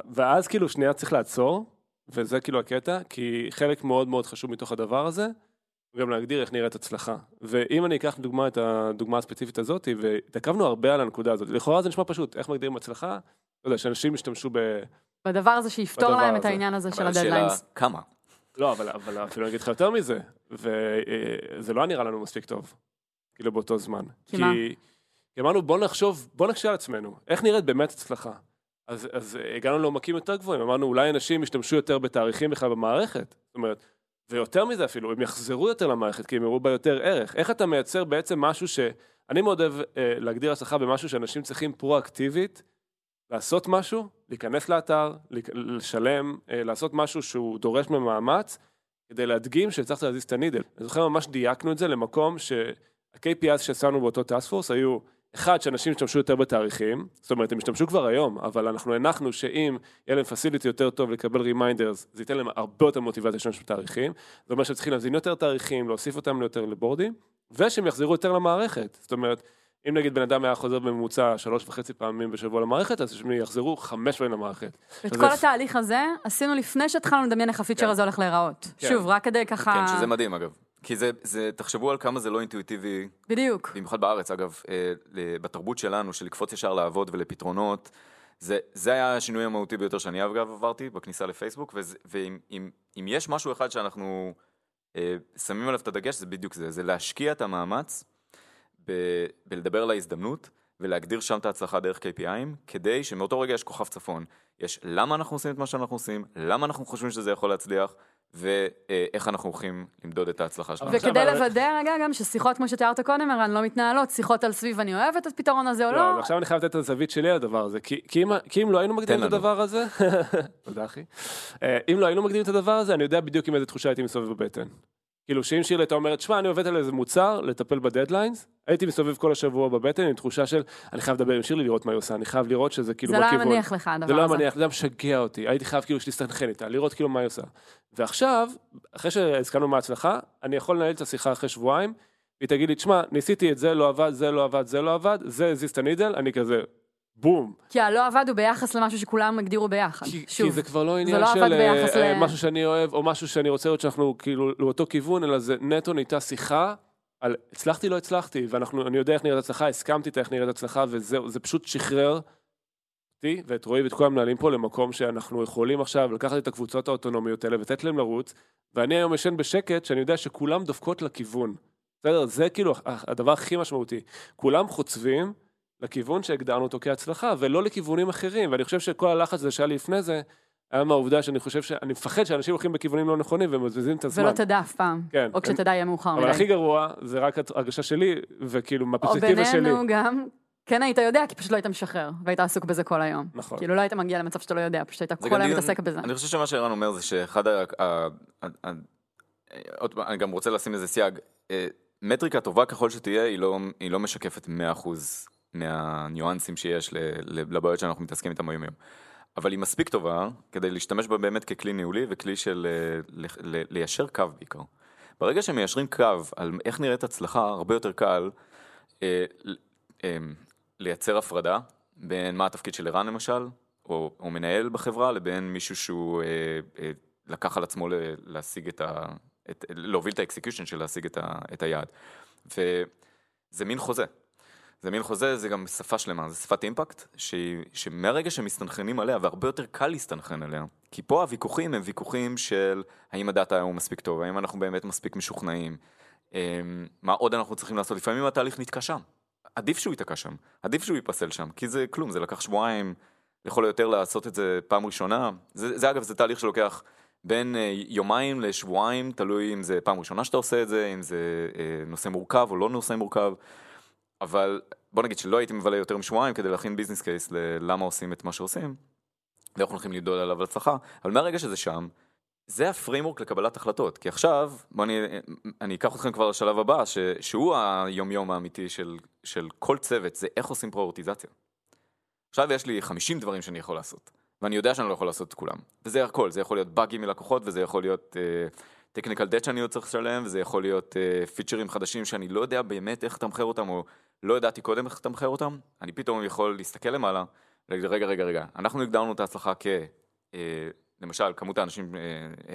Speaker 2: ואז כאילו שנייה צריך לעצור, וזה כאילו הקטע, כי חלק מאוד מאוד חשוב מתוך הדבר הזה, הוא גם להגדיר איך נראית הצלחה. ואם אני אקח לדוגמה את הדוגמה הספציפית הזאת, והתעכבנו הרבה על הנקודה הזאת, לכאורה זה נשמע פשוט, איך מגדירים הצלחה? לא יודע, שאנשים ישתמשו ב...
Speaker 1: בדבר הזה שיפתור
Speaker 2: בדבר
Speaker 1: להם את
Speaker 2: הזה.
Speaker 1: העניין הזה של
Speaker 4: השאלה
Speaker 1: הדדליינס.
Speaker 4: כמה.
Speaker 2: לא, אבל, אבל אפילו אני אגיד לך יותר מזה, וזה לא היה נראה לנו מספיק טוב, כאילו באותו זמן.
Speaker 1: כי מה?
Speaker 2: כי אמרנו, בוא נחשוב, בוא נקשה על עצמנו, איך נראית באמת הצלחה? אז, אז הגענו לעומקים יותר גבוהים, אמרנו, אולי אנשים ישתמשו יותר בתאריכים בכלל במערכת, זאת אומרת, ויותר מזה אפילו, הם יחזרו יותר למערכת, כי הם יראו בה יותר ערך. איך אתה מייצר בעצם משהו ש... אני מאוד אוהב אה, להגדיר הצלחה במשהו שאנשים צריכים פרואקטיבית לעשות משהו, להיכנס לאתר, לשלם, אה, לעשות משהו שהוא דורש ממאמץ, כדי להדגים שהצלחת להזיז את הנידל. אני זוכר ממש דייקנו את זה למקום שה-KPIs ששמנו באותו טאסק פורס היו, אחד, שאנשים ישתמשו יותר בתאריכים, זאת אומרת, הם ישתמשו כבר היום, אבל אנחנו הנחנו שאם יהיה להם facility יותר טוב לקבל reminders, זה ייתן להם הרבה יותר מוטיבציה להשתמש בתאריכים. זה אומר שצריכים להזין יותר תאריכים, להוסיף אותם יותר לבורדים, ושהם יחזרו יותר למערכת. זאת אומרת, אם נגיד בן אדם היה חוזר בממוצע שלוש וחצי פעמים בשבוע למערכת, אז שהם יחזרו חמש פעמים למערכת.
Speaker 1: את כל
Speaker 2: זה-
Speaker 1: התהליך הזה עשינו לפני שהתחלנו לדמיין איך הפיצ'ר
Speaker 4: כן.
Speaker 1: הזה הולך להיראות.
Speaker 2: כן.
Speaker 1: שוב, רק כדי ככה...
Speaker 4: כן, שזה מדהים אגב. כי זה, זה, תחשבו על כמה זה לא אינטואיטיבי,
Speaker 1: בדיוק.
Speaker 4: במיוחד בארץ אגב, אה, בתרבות שלנו, של לקפוץ ישר לעבוד ולפתרונות, זה, זה היה השינוי המהותי ביותר שאני אגב עברתי בכניסה לפייסבוק, וזה- ואם אם, אם יש משהו אחד שאנחנו אה, שמים עליו את הדגש, זה בדיוק זה, זה להשקיע את המאמץ ב, בלדבר על ההזדמנות, ולהגדיר שם את ההצלחה דרך KPIים, כדי שמאותו רגע יש כוכב צפון. יש למה אנחנו עושים את מה שאנחנו עושים, למה אנחנו חושבים שזה יכול להצליח, ואיך אנחנו הולכים למדוד את ההצלחה שלנו.
Speaker 1: וכדי לוודא רגע גם ששיחות, כמו שתיארת קודם, ערן, לא מתנהלות, שיחות על סביב אני אוהבת את הפתרון הזה או
Speaker 2: לא,
Speaker 1: לא.
Speaker 2: עכשיו אני חייב לתת את הזווית שלי על הדבר הזה, כי, אם, לא היינו מקדימים את. הדבר הזה, תודה אחי, אה, אם לא היינו מקדימים את הדבר הזה, אני יודע בדיוק עם איזה תחושה הייתי מסתובב בבטן. כאילו שאם שירלי הייתה אומרת, שמע, אני עובדת על איזה מוצר, לטפל בדדליינס, הייתי מסתובב כל השבוע בבטן עם תחושה של, אני חייב לדבר עם שירלי, לראות מה היא עושה, אני חייב לראות שזה כאילו
Speaker 1: זה לא
Speaker 2: בכיוון.
Speaker 1: היה מניח לך, הדבר
Speaker 2: זה לא היה
Speaker 1: הזה.
Speaker 2: מניח, זה היה משגע אותי, הייתי חייב כאילו שתסתנכרן איתה, לראות כאילו מה היא עושה. ועכשיו, אחרי שהזכרנו מההצלחה, אני יכול לנהל את השיחה אחרי שבועיים, והיא תגיד לי, תשמע, ניסיתי את זה, לא עבד, זה לא עבד, זה לא עבד, זה הזיז את הנידל, אני כזה, בום.
Speaker 1: כי הלא עבד הוא ביחס למשהו שכולם הגדירו ביחד.
Speaker 2: כי,
Speaker 1: שוב,
Speaker 2: כי זה כבר לא עניין
Speaker 1: לא
Speaker 2: של אה, אה,
Speaker 1: ל-
Speaker 2: משהו שאני אוהב, או משהו שאני רוצה לראות שאנחנו כאילו לאותו כיוון, אלא זה נטו נהייתה שיחה על הצלחתי, לא הצלחתי, ואני יודע איך נראית הצלחה, הסכמתי את איך נראית הצלחה, וזהו, זה פשוט שחרר אותי ואת רועי ואת כל המנהלים פה למקום שאנחנו יכולים עכשיו לקחת את הקבוצות האוטונומיות האלה ולתת להם לרוץ, ואני היום ישן בשקט שאני יודע שכולם דופקות לכיוון. בסדר? זה כאילו הדבר הכי משמעותי. כולם חוצבים לכיוון שהגדרנו אותו כהצלחה, ולא לכיוונים אחרים, ואני חושב שכל הלחץ הזה שהיה לי לפני זה, היה מהעובדה שאני חושב ש... אני מפחד שאנשים הולכים בכיוונים לא נכונים ומבזבזים את הזמן.
Speaker 1: ולא תדע אף פעם.
Speaker 2: כן.
Speaker 1: או כשתדע יהיה מאוחר
Speaker 2: אבל הכי
Speaker 1: מדי.
Speaker 2: גרוע, זה רק הרגשה שלי, וכאילו
Speaker 1: או
Speaker 2: מהפרספקטיבה שלי.
Speaker 1: בינינו גם, כן היית יודע, כי פשוט לא היית משחרר, והיית עסוק בזה כל היום.
Speaker 2: נכון.
Speaker 1: כאילו לא היית מגיע למצב שאתה לא יודע, פשוט היית כל היום מתעסק בזה.
Speaker 4: אני חושב שמה שערן אומר זה שאחד ה... עוד פעם, אני גם רוצה לשים איזה סייג. אה, מטריקה טובה ככל שתהיה, היא לא, היא לא משקפת 100% מהניואנסים שיש לבעיות שאנחנו מתעסקים איתם היום יום. אבל היא מספיק טובה כדי להשתמש בה באמת ככלי ניהולי וכלי של אה, ליישר קו בעיקר. ברגע שמיישרים קו על איך נראית הצלחה, הרבה יותר קל אה, אה, לייצר הפרדה בין מה התפקיד של ערן למשל, או, או מנהל בחברה, לבין מישהו שהוא אה, אה, לקח על עצמו ל- להשיג את ה... את, להוביל את ה execution של להשיג את, ה, את היעד. וזה מין חוזה. זה מין חוזה, זה גם שפה שלמה, זה שפת אימפקט, שהיא, שמהרגע שמסתנכרנים עליה, והרבה יותר קל להסתנכרן עליה, כי פה הוויכוחים הם ויכוחים של האם הדאטה הוא מספיק טוב, האם אנחנו באמת מספיק משוכנעים, אמ, מה עוד אנחנו צריכים לעשות, לפעמים התהליך נתקע שם. עדיף שהוא ייתקע שם, עדיף שהוא ייפסל שם, כי זה כלום, זה לקח שבועיים, לכל היותר לעשות את זה פעם ראשונה. זה, זה אגב, זה תהליך שלוקח בין אה, יומיים לשבועיים, תלוי אם זה פעם ראשונה שאתה עושה את זה, אם זה אה, נושא מורכב או לא נושא מורכב. אבל בוא נגיד שלא הייתי מבלה יותר משבועיים כדי להכין ביזנס קייס ללמה עושים את מה שעושים, ואנחנו הולכים לדאול עליו הצלחה, אבל מהרגע שזה שם, זה ה framework לקבלת החלטות, כי עכשיו, בוא אני, אני אקח אתכם כבר לשלב הבא, ש, שהוא היומיום האמיתי של, של כל צוות, זה איך עושים פריורטיזציה. עכשיו יש לי 50 דברים שאני יכול לעשות, ואני יודע שאני לא יכול לעשות את כולם, וזה הכל, זה יכול להיות באגים מלקוחות, וזה יכול להיות technical אה, debt שאני עוד צריך לשלם, וזה יכול להיות אה, פיצ'רים חדשים שאני לא יודע באמת איך לתמחר אותם, או לא ידעתי קודם איך לתמחר אותם, אני פתאום יכול להסתכל למעלה, ולהגיד רגע, רגע, רגע, אנחנו הגדרנו את ההצלחה כ... אה, למשל, כמות האנשים, אה,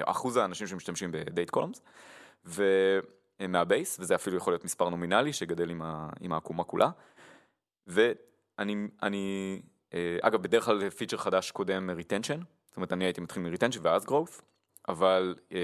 Speaker 4: אחוז האנשים שמשתמשים ב date columns, ומה base, וזה אפילו יכול להיות מספר נומינלי שגדל עם, ה, עם העקומה כולה. ואני, אני, אה, אגב, בדרך כלל פיצ'ר חדש קודם retention, זאת אומרת, אני הייתי מתחיל מ retention ואז growth, אבל אה,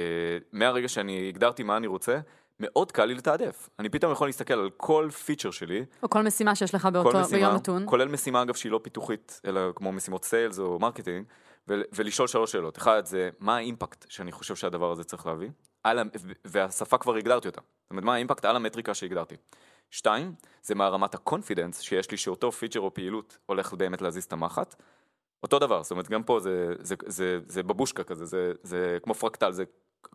Speaker 4: מהרגע שאני הגדרתי מה אני רוצה, מאוד קל לי לתעדף. אני פתאום יכול להסתכל על כל פיצ'ר שלי,
Speaker 1: או כל משימה שיש לך באותו,
Speaker 4: משימה,
Speaker 1: ביום נתון.
Speaker 4: כולל משימה אגב שהיא לא פיתוחית, אלא כמו משימות sales או marketing, ול- ולשאול שלוש שאלות. אחד זה, מה האימפקט שאני חושב שהדבר הזה צריך להביא? על, והשפה כבר הגדרתי אותה. זאת אומרת, מה האימפקט על המטריקה שהגדרתי. שתיים, זה מה רמת ה confidence שיש לי שאותו פיצ'ר או פעילות הולך באמת להזיז את המחט. אותו דבר, זאת אומרת, גם פה זה, זה, זה, זה בבושקה כזה, זה, זה כמו פרקטל, זה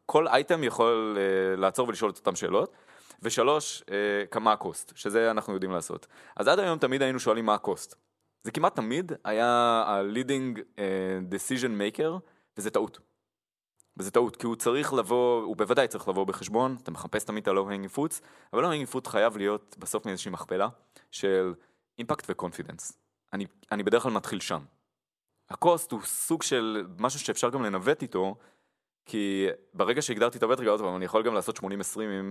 Speaker 4: כל אייטם יכול אה, לעצור ולשאול את אותן שאלות. ושלוש, אה, כמה ה cost, שזה אנחנו יודעים לעשות. אז עד היום תמיד היינו שואלים מה ה cost. זה כמעט תמיד היה ה-leading אה, decision maker, וזה טעות. וזה טעות, כי הוא צריך לבוא, הוא בוודאי צריך לבוא בחשבון, אתה מחפש תמיד את ה-low-hanging fruits, אבל low-hanging fruit חייב להיות בסוף מאיזושהי מכפלה של אימפקט ו confidence. אני, אני בדרך כלל מתחיל שם. ה cost הוא סוג של משהו שאפשר גם לנווט איתו, כי ברגע שהגדרתי את המטריקה, עוד פעם, אני יכול גם לעשות 80-20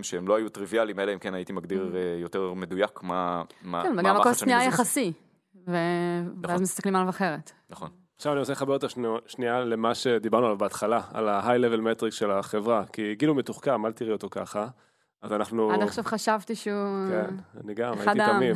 Speaker 4: שהם לא היו טריוויאליים, אלא אם כן הייתי מגדיר אה, יותר מדויק מה
Speaker 1: כן, וגם נהיה
Speaker 4: מזיז.
Speaker 1: יחסי. ואז מסתכלים עליו אחרת.
Speaker 4: נכון.
Speaker 2: עכשיו אני רוצה לחבר אותה שנייה- שנייה למה שדיברנו עליו בהתחלה, על ה-high level metric של החברה, כי גיל הוא מתוחכם, אל תראי אותו ככה. אז אנחנו...
Speaker 1: עד עכשיו חשבתי שהוא...
Speaker 2: כן, אני גם, הייתי. תמים.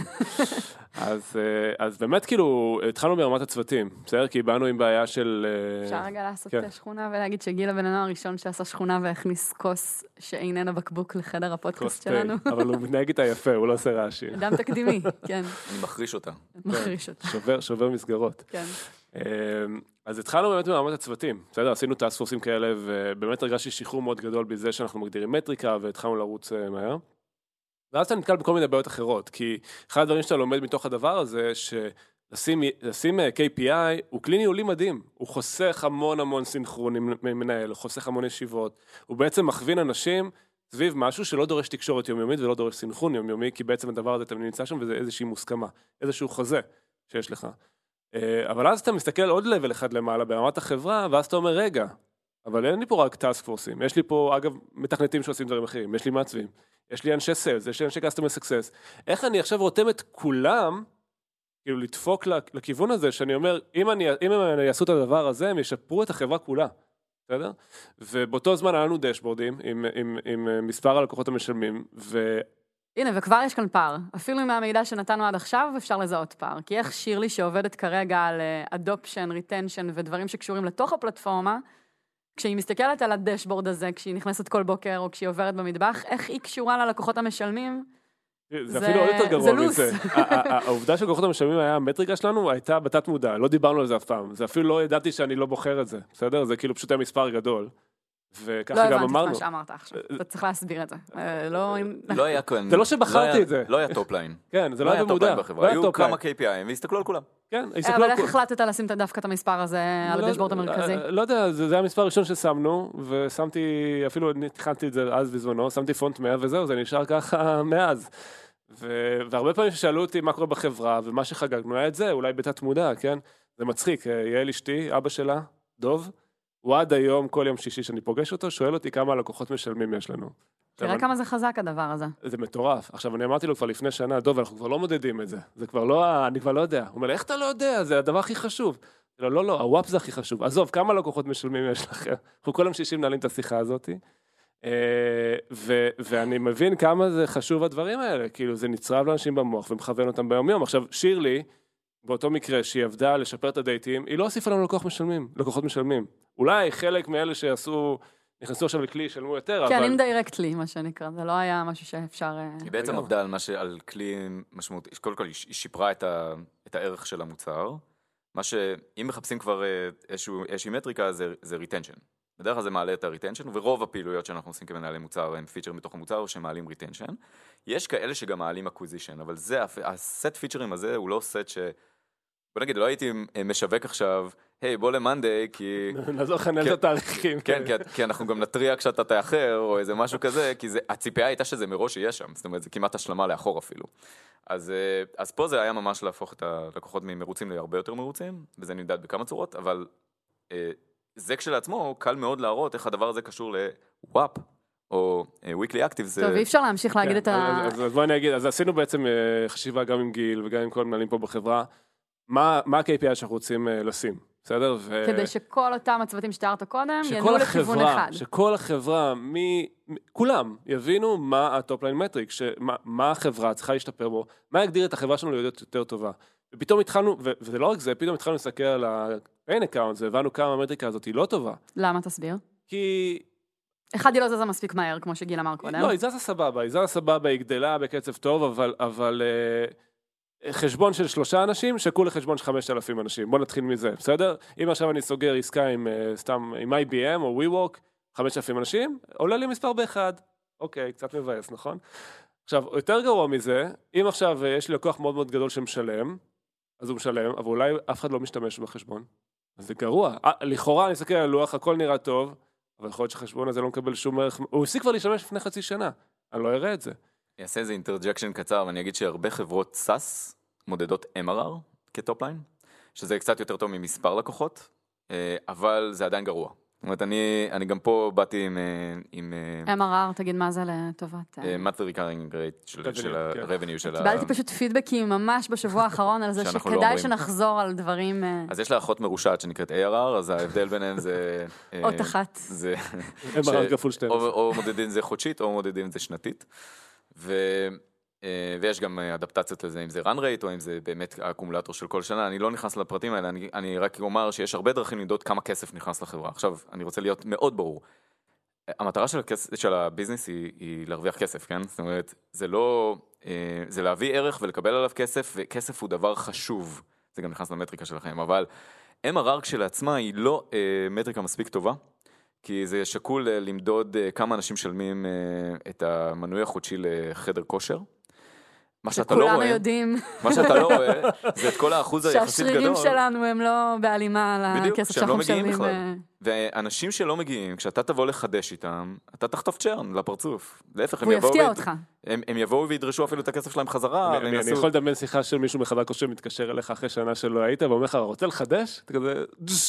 Speaker 2: אז, אה, אז באמת כאילו, התחלנו ברמת הצוותים, בסדר? כי באנו עם בעיה של... אה,
Speaker 1: אפשר רגע לעשות
Speaker 2: כן.
Speaker 1: שכונה ולהגיד שגיל הבן אדם הראשון שעשה שכונה והכניס כוס שאיננה בקבוק לחדר הפודקאסט שלנו.
Speaker 2: אבל הוא מתנהג איתה יפה, הוא לא עושה רעשים.
Speaker 1: אדם תקדימי, כן,
Speaker 4: אני מחריש אותה.
Speaker 1: מחריש אותה,
Speaker 2: שובר, שובר מסגרות.
Speaker 1: כן.
Speaker 2: אמ, אז התחלנו באמת ברמת הצוותים, בסדר? עשינו טאסק פורסים כאלה, ובאמת הרגשתי שחרור מאוד גדול בזה שאנחנו מגדירים מטריקה, והתחלנו לרוץ אה, מהר. ואז אתה נתקל בכל מיני בעיות אחרות, כי אחד הדברים שאתה לומד מתוך הדבר הזה, שלשים לשים, אה, KPI הוא כלי ניהולי מדהים, הוא חוסך המון המון סינכרון עם מנהל, הוא חוסך המון ישיבות, הוא בעצם מכווין אנשים סביב משהו שלא דורש תקשורת יומיומית ולא דורש סינכרון יומיומי, כי בעצם הדבר הזה תמיד נמצא שם וזה איזושהי מוסכמה, איזשהו חוזה שיש לך. אה, אבל אז אתה מסתכל עוד לבל אחד למעלה ברמת החברה, ואז אתה אומר, רגע, אבל אין לי פה רק טאסק פורסים, יש לי פה, אגב, מתכנתים שעושים דברים אחרים, יש לי מעצבים, יש לי אנשי סיילס, יש לי אנשי customer success. איך אני עכשיו רותם את כולם, כאילו לדפוק לכ- לכיוון הזה, שאני אומר, אם, אני, אם הם יעשו את הדבר הזה, הם ישפרו את החברה כולה, בסדר? ובאותו זמן היה לנו דשבורדים עם, עם, עם אה, מספר הלקוחות המשלמים, ו...
Speaker 1: הנה, וכבר יש כאן פער. אפילו עם המידע שנתנו עד עכשיו, אפשר לזהות פער. כי איך שירלי שעובדת כרגע על adoption, retention ודברים שקשורים לתוך הפלטפורמה, כשהיא מסתכלת על הדשבורד הזה, כשהיא נכנסת כל בוקר או כשהיא עוברת במטבח, איך היא קשורה ללקוחות המשלמים?
Speaker 2: זה
Speaker 1: זה-
Speaker 2: אפילו עוד יותר גרוע. מזה. העובדה שלקוחות המשלמים היה המטריקה שלנו, הייתה בתת מודע, לא דיברנו על זה אף פעם. זה אפילו לא ידעתי שאני לא בוחר את זה, בסדר? זה כאילו פשוט היה מספר גדול.
Speaker 1: לא
Speaker 2: וככה גם
Speaker 1: הבנתי את
Speaker 2: אמרנו.
Speaker 1: מה שאמרת עכשיו. אתה צריך להסביר את זה. אה, לא...
Speaker 4: לא היה כאן...
Speaker 2: זה לא שבחרתי
Speaker 4: היה-
Speaker 2: את זה.
Speaker 4: לא היה top line.
Speaker 2: כן, זה
Speaker 4: לא
Speaker 2: לא
Speaker 4: היה
Speaker 2: במודע. לא
Speaker 4: היו. כמה KPI'ים והסתכלו על כולם.
Speaker 2: כן, הסתכלו
Speaker 1: אבל
Speaker 2: על
Speaker 1: איך
Speaker 2: כול-
Speaker 1: החלטת לשים דווקא את המספר הזה על
Speaker 2: לא-
Speaker 1: ה dashboard המרכזי?
Speaker 2: אה, לא יודע, זה זה היה המספר הראשון ששמנו, ושמתי, אפילו תכנתי את זה אז בזמנו, שמתי פונט 100 וזהו, זה נשאר ככה מאז. והרבה פעמים ששאלו אותי מה קורה בחברה, ומה שחגגנו היה את זה, אולי בתת מודע, כן? זה מצחיק, אה, יעל אשתי, אבא שלה, דוב, הוא עד היום, כל יום שישי שאני פוגש אותו, שואל אותי כמה לקוחות משלמים יש לנו.
Speaker 1: תראה כמה זה חזק הדבר הזה.
Speaker 2: זה מטורף. עכשיו, אני אמרתי לו כבר לפני שנה, דוב, אנחנו כבר לא מודדים את זה. זה כבר לא, אני כבר לא יודע. הוא אומר איך אתה לא יודע? זה הדבר הכי חשוב. לא, לא, לא, הוואפ זה הכי חשוב. עזוב, כמה לקוחות משלמים יש לכם? אנחנו כל יום שישי מנהלים את השיחה הזאת. אה, ו- ואני מבין כמה זה חשוב הדברים האלה, כאילו זה נצרב לאנשים במוח ומכוון אותם ביום יום. עכשיו, שירלי, באותו מקרה שהיא עבדה לשפר את הדייטים, היא לא הוסיפה לנו לקוח משלמים, לקוחות משלמים. אולי חלק מאלה שעשו, נכנסו עכשיו לכלי, ישלמו יותר,
Speaker 1: כן,
Speaker 2: אבל...
Speaker 1: אינדירקטלי, מה שנקרא, זה לא היה משהו שאפשר... אה,
Speaker 4: היא בעצם. עבדה על מה ש... על כלי משמעותי, קודם כל היא שיפרה את, ה... את הערך של המוצר, מה שאם מחפשים כבר אה, איזשהו, איזושהי מטריקה זה, זה retention. בדרך כלל זה מעלה את ה-retension, ורוב הפעילויות שאנחנו עושים כמנהלי מוצר הם פיצ'ר מתוך המוצר שמעלים retention. יש כאלה שגם מעלים acquisition, אבל זה, הסט פיצ'רים הזה הוא לא סט ש... בוא נגיד, לא הייתי משווק עכשיו, היי בוא למאנדיי, כי...
Speaker 2: נעזור לך לנהל את
Speaker 4: כן.
Speaker 2: התאריכים.
Speaker 4: כן, כי, כי אנחנו גם נתריע כשאתה תאחר, או איזה משהו כזה, כי זה, הציפייה הייתה שזה מראש יהיה שם, זאת אומרת, זה כמעט השלמה לאחור אפילו. אז, אה, אז פה זה היה ממש להפוך את הלקוחות ממרוצים להרבה יותר מרוצים, וזה נמדד בכמה צורות, אבל אה, זה כשלעצמו קל מאוד להראות איך הדבר הזה קשור ל WAP, או אה, weekly active, זה...
Speaker 1: טוב, אי אפשר להמשיך להגיד את ה...
Speaker 2: כן, אז, אז בואי אני אגיד, אז עשינו בעצם חשיבה גם עם גיל וגם עם כל המנהלים פה בחברה, מה, מה ה-KPI שאנחנו רוצים אה, לשים, בסדר? ו...
Speaker 1: כדי שכל אותם הצוותים שתיארת קודם ינועו
Speaker 2: שכל
Speaker 1: לכיוון אחד.
Speaker 2: שכל החברה, מ- כולם יבינו מה ה top line metric, שמה, מה החברה צריכה להשתפר בו, מה יגדיר את החברה שלנו להיות יותר טובה. ופתאום התחלנו, ו- וזה לא רק זה, פתאום התחלנו להסתכל על ה- paying account והבנו כמה המטריקה הזאת היא לא טובה.
Speaker 1: למה תסביר?
Speaker 2: כי
Speaker 1: אחד, היא לא זזה מספיק מהר, כמו שגיל אמר קודם.
Speaker 2: לא, היא זזה סבבה, היא זזה סבבה, היא גדלה בקצב טוב, אבל, אבל אה, חשבון של שלושה אנשים שקול לחשבון של 5,000 אנשים, בוא נתחיל מזה, בסדר? אם עכשיו אני סוגר עסקה עם אה, סתם, עם IBM או WeWork, 5,000 אנשים, עולה לי מספר באחד. אוקיי, קצת מבאס, נכון? עכשיו, יותר גרוע מזה, אם עכשיו אה, יש לי לקוח מאוד מאוד גדול שמשלם, אז הוא משלם, אבל אולי אף אחד לא משתמש בחשבון. אז זה גרוע. אה, לכאורה אני מסתכל על הלוח, הכל נראה טוב, אבל יכול להיות שהחשבון הזה לא מקבל שום ערך, הוא הפסיק כבר להשתמש לפני חצי שנה, אני לא אראה את זה.
Speaker 4: אני אעשה איזה interjection קצר ואני אגיד שהרבה חברות SaaS מודדות MRR כ top line, שזה קצת יותר טוב ממספר לקוחות, אה, אבל זה עדיין גרוע. זאת אומרת, אני, אני גם פה באתי עם, אה, עם אה,
Speaker 1: MRR, תגיד מה זה לטובת...
Speaker 4: monthly recurring rate של,
Speaker 2: Revenue,
Speaker 4: של
Speaker 2: כן.
Speaker 4: ה-revenue של ה...
Speaker 1: קיבלתי פשוט פידבקים ממש בשבוע האחרון על זה
Speaker 4: לא
Speaker 1: שכדאי
Speaker 4: אומרים.
Speaker 1: שנחזור על דברים,
Speaker 4: אז יש לה אחות מרושעת שנקראת ARR, אז ההבדל ביניהם זה...
Speaker 1: אות אחת.
Speaker 4: זה...
Speaker 2: MRR כפול
Speaker 4: או,
Speaker 2: 12.
Speaker 4: או מודדים זה חודשית או מודדים זה שנתית. ו, אה, ויש גם אה, אדפטציות לזה, אם זה run rate או אם זה באמת האקומולטור של כל שנה, אני לא נכנס לפרטים האלה, אני, אני רק אומר שיש הרבה דרכים למדוד כמה כסף נכנס לחברה. עכשיו, אני רוצה להיות מאוד ברור. המטרה של, הכס, של הביזנס היא, היא להרוויח כסף, כן? זאת אומרת, זה לא... אה, זה להביא ערך ולקבל עליו כסף, וכסף הוא דבר חשוב. זה גם נכנס למטריקה שלכם, אבל MRR כשלעצמה היא לא מטריקה מספיק טובה, כי זה שקול אה, למדוד אה, כמה אנשים משלמים אה, את המנוי החודשי לחדר כושר. מה שאתה לא
Speaker 1: שכולנו
Speaker 4: רואה,
Speaker 1: יודעים
Speaker 4: מה שאתה לא רואה, זה את כל האחוז היחסית גדול.
Speaker 1: שהשרירים שלנו הם לא בהלימה
Speaker 4: בדיוק,
Speaker 1: לכסף
Speaker 4: שהם
Speaker 1: שאנחנו
Speaker 4: לא מגיעים
Speaker 1: משלמים.
Speaker 4: בכלל.
Speaker 1: אה,
Speaker 4: ואנשים שלא מגיעים, כשאתה תבוא לחדש איתם, אתה תחטוף צ'רן לפרצוף. להפך, הם יבואו...
Speaker 1: יפתיע
Speaker 4: ויד-
Speaker 1: אותך.
Speaker 4: הם, הם יבואו וידרשו אפילו את הכסף שלהם חזרה,
Speaker 2: אני-
Speaker 4: והם
Speaker 2: אני אני
Speaker 4: יעשו...
Speaker 2: יכול לדמיין שיחה של מישהו מחדר כושר מתקשר אליך אחרי שנה שלא היית ואומר לך, רוצה לחדש? אתה כזה,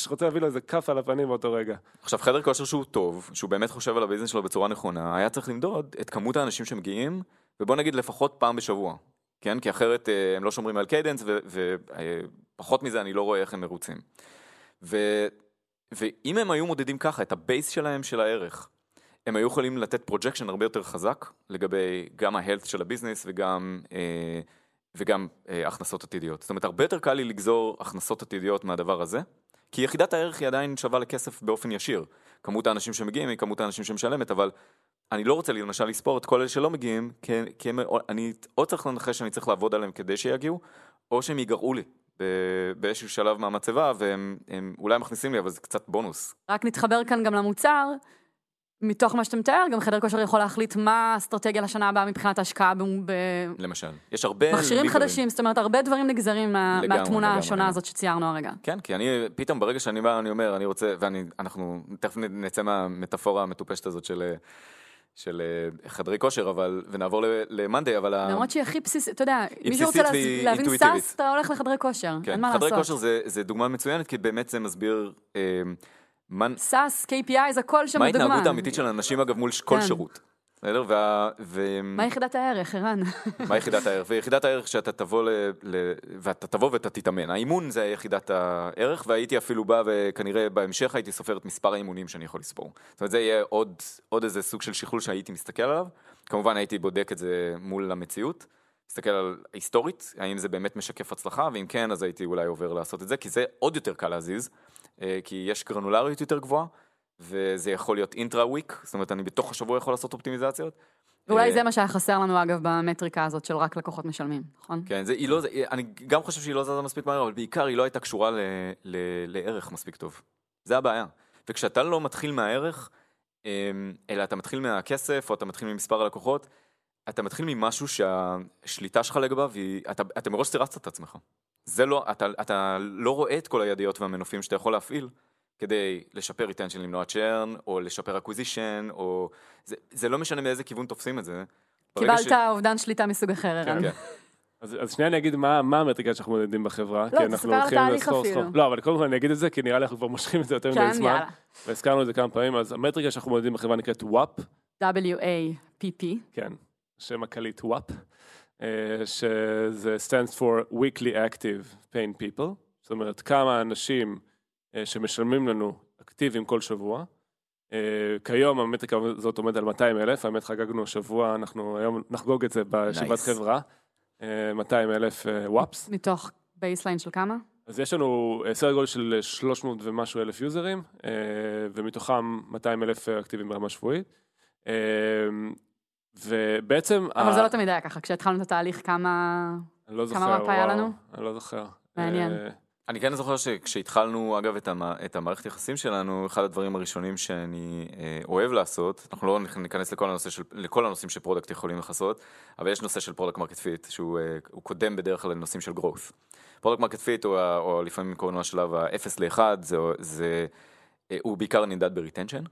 Speaker 2: רוצה להביא לו איזה כאפה על הפנים באותו רגע.
Speaker 4: עכשיו, חדר כושר שהוא טוב, שהוא באמת חושב על ה business שלו בצורה נכונה, היה צריך למדוד את כמות האנשים שמגיעים, ובוא נגיד לפחות פעם בשבוע. כן? כי אחרת אה, הם לא שומרים על cadence, ופחות מזה אני לא רואה איך הם מרוצים. ו, ואם הם היו מודדים ככה את ה base שלהם של הערך, הם היו יכולים לתת projection הרבה יותר חזק לגבי גם ה health של ה business וגם, אה, וגם אה, הכנסות עתידיות. זאת אומרת, הרבה יותר קל לי לגזור הכנסות עתידיות מהדבר הזה, כי יחידת הערך היא עדיין שווה לכסף באופן ישיר. כמות האנשים שמגיעים היא כמות האנשים שמשלמת, אבל אני לא רוצה למשל לספור את כל אלה שלא מגיעים, כי, כי הם, אני או צריך לנחש שאני צריך לעבוד עליהם כדי שיגיעו, או שהם ייגרעו לי ב- באיזשהו שלב מהמצבה, והם הם אולי מכניסים לי, אבל זה קצת בונוס.
Speaker 1: רק נתחבר כאן גם למוצר. מתוך מה שאתה מתאר, גם חדר כושר יכול להחליט מה האסטרטגיה לשנה הבאה מבחינת ההשקעה ב-
Speaker 4: למשל. יש הרבה...
Speaker 1: במכשירים
Speaker 4: ליברים.
Speaker 1: חדשים, זאת אומרת, הרבה דברים נגזרים
Speaker 4: לגמרי,
Speaker 1: מהתמונה
Speaker 4: לגמרי,
Speaker 1: השונה
Speaker 4: לגמרי.
Speaker 1: הזאת שציירנו הרגע.
Speaker 4: כן, כי אני, פתאום ברגע שאני בא, אני אומר, אני רוצה, ואנחנו תכף נצא מהמטאפורה המטופשת הזאת של, של אה, חדרי כושר, אבל, ונעבור ל Monday, אבל...
Speaker 1: למרות שהיא הכי בסיסית, אתה יודע, מי שרוצה להבין. SaaS, אתה הולך לחדרי כושר,
Speaker 4: כן,
Speaker 1: אין מה
Speaker 4: חדרי
Speaker 1: לעשות.
Speaker 4: כושר זה, זה דוגמה מצוינת, כי באמת זה מסביר אה, מה,
Speaker 1: SaaS, KPI, הכל שם
Speaker 4: מה
Speaker 1: בדוגמה.
Speaker 4: ההתנהגות האמיתית של אנשים, אגב, מול כל
Speaker 1: כן.
Speaker 4: שירות. בסדר? וה... ו...
Speaker 1: מה יחידת הערך, ערן?
Speaker 4: מה יחידת הערך? ויחידת הערך שאתה תבוא ל... ל... ואתה תבוא ואתה תתאמן. האימון זה יחידת הערך, והייתי אפילו בא וכנראה בהמשך הייתי סופר את מספר האימונים שאני יכול לספור. זאת אומרת, זה יהיה עוד, עוד איזה סוג של שכלול שהייתי מסתכל עליו. כמובן הייתי בודק את זה מול המציאות. מסתכל על היסטורית, האם זה באמת משקף הצלחה, ואם כן, אז הייתי אולי עובר לעשות את זה, כי זה עוד יותר קל להזיז, אה, כי יש גרנולריות יותר גבוהה, וזה יכול להיות אינטרה וויק, זאת אומרת, אני בתוך השבוע יכול לעשות אופטימיזציות.
Speaker 1: ואולי
Speaker 4: אה,
Speaker 1: זה מה שהיה חסר לנו, אגב, במטריקה הזאת של רק לקוחות משלמים, נכון?
Speaker 4: כן, זה, היא לא, זה, אני גם חושב שהיא לא זזה מספיק מהר, אבל בעיקר היא לא הייתה קשורה ל, ל, לערך מספיק טוב. זה הבעיה. וכשאתה לא מתחיל מהערך, אמ, אלא אתה מתחיל מהכסף, או אתה מתחיל ממספר הלקוחות, אתה מתחיל ממשהו שהשליטה שלך לגביו היא, אתה, אתה מראש סירסת את עצמך. זה לא, אתה, אתה לא רואה את כל הידיות והמנופים שאתה יכול להפעיל כדי לשפר retention, למנוע churn, או לשפר acquisition, או... זה, זה לא משנה מאיזה כיוון תופסים את זה.
Speaker 1: קיבלת אובדן שליטה מסוג אחר, ערן.
Speaker 4: כן.
Speaker 2: אז, אז שנייה אני אגיד מה, מה המטריקה שאנחנו מודדים בחברה.
Speaker 1: לא,
Speaker 2: כי אנחנו הולכים לסחור. סחור. לא, אבל קודם כל אני אגיד את זה, כי נראה לי אנחנו כבר מושכים את זה יותר מדי
Speaker 1: כן,
Speaker 2: זמן.
Speaker 1: יאללה.
Speaker 2: והזכרנו את זה כמה פעמים, אז המטריקה שאנחנו מודדים בחברה נקראת WAP,
Speaker 1: W-A-P-P.
Speaker 2: כן, שם הקליט WAP, אה, שזה stands for Weekly Active Pain People, זאת אומרת כמה אנשים שמשלמים לנו אקטיביים כל שבוע. אה, כיום המטריקה הזאת עומד על 200 אלף, האמת חגגנו השבוע, אנחנו היום נחגוג את זה בישיבת
Speaker 4: Nice.
Speaker 2: חברה, אה, 200 אלף WAPs.
Speaker 1: מתוך baseline של כמה?
Speaker 2: אז יש לנו אה, סדר גודל של 300 ומשהו אלף יוזרים, אה, ומתוכם 200 אלף אקטיביים ברמה שבועית. אה, ובעצם...
Speaker 1: אבל
Speaker 2: ה-
Speaker 1: זה לא תמיד היה ככה, כשהתחלנו את התהליך כמה...
Speaker 2: אני לא זוכר,
Speaker 1: כמה מפה היה
Speaker 2: וואו,
Speaker 1: לנו?
Speaker 2: אני לא זוכר.
Speaker 1: מעניין.
Speaker 4: אני כן זוכר שכשהתחלנו, אגב, את, המ... את המערכת יחסים שלנו, אחד הדברים הראשונים שאני אה, אוהב לעשות, אנחנו לא ניכנס לכל, הנושא של, לכל הנושאים ש product יכולים לכסות, אבל יש נושא של product market fit, שהוא אה, קודם בדרך כלל לנושאים של growth. product market fit, או, או לפעמים קוראים לו השלב ה-0 ל-1, זה, זה, אה, הוא בעיקר נמדד ב retention.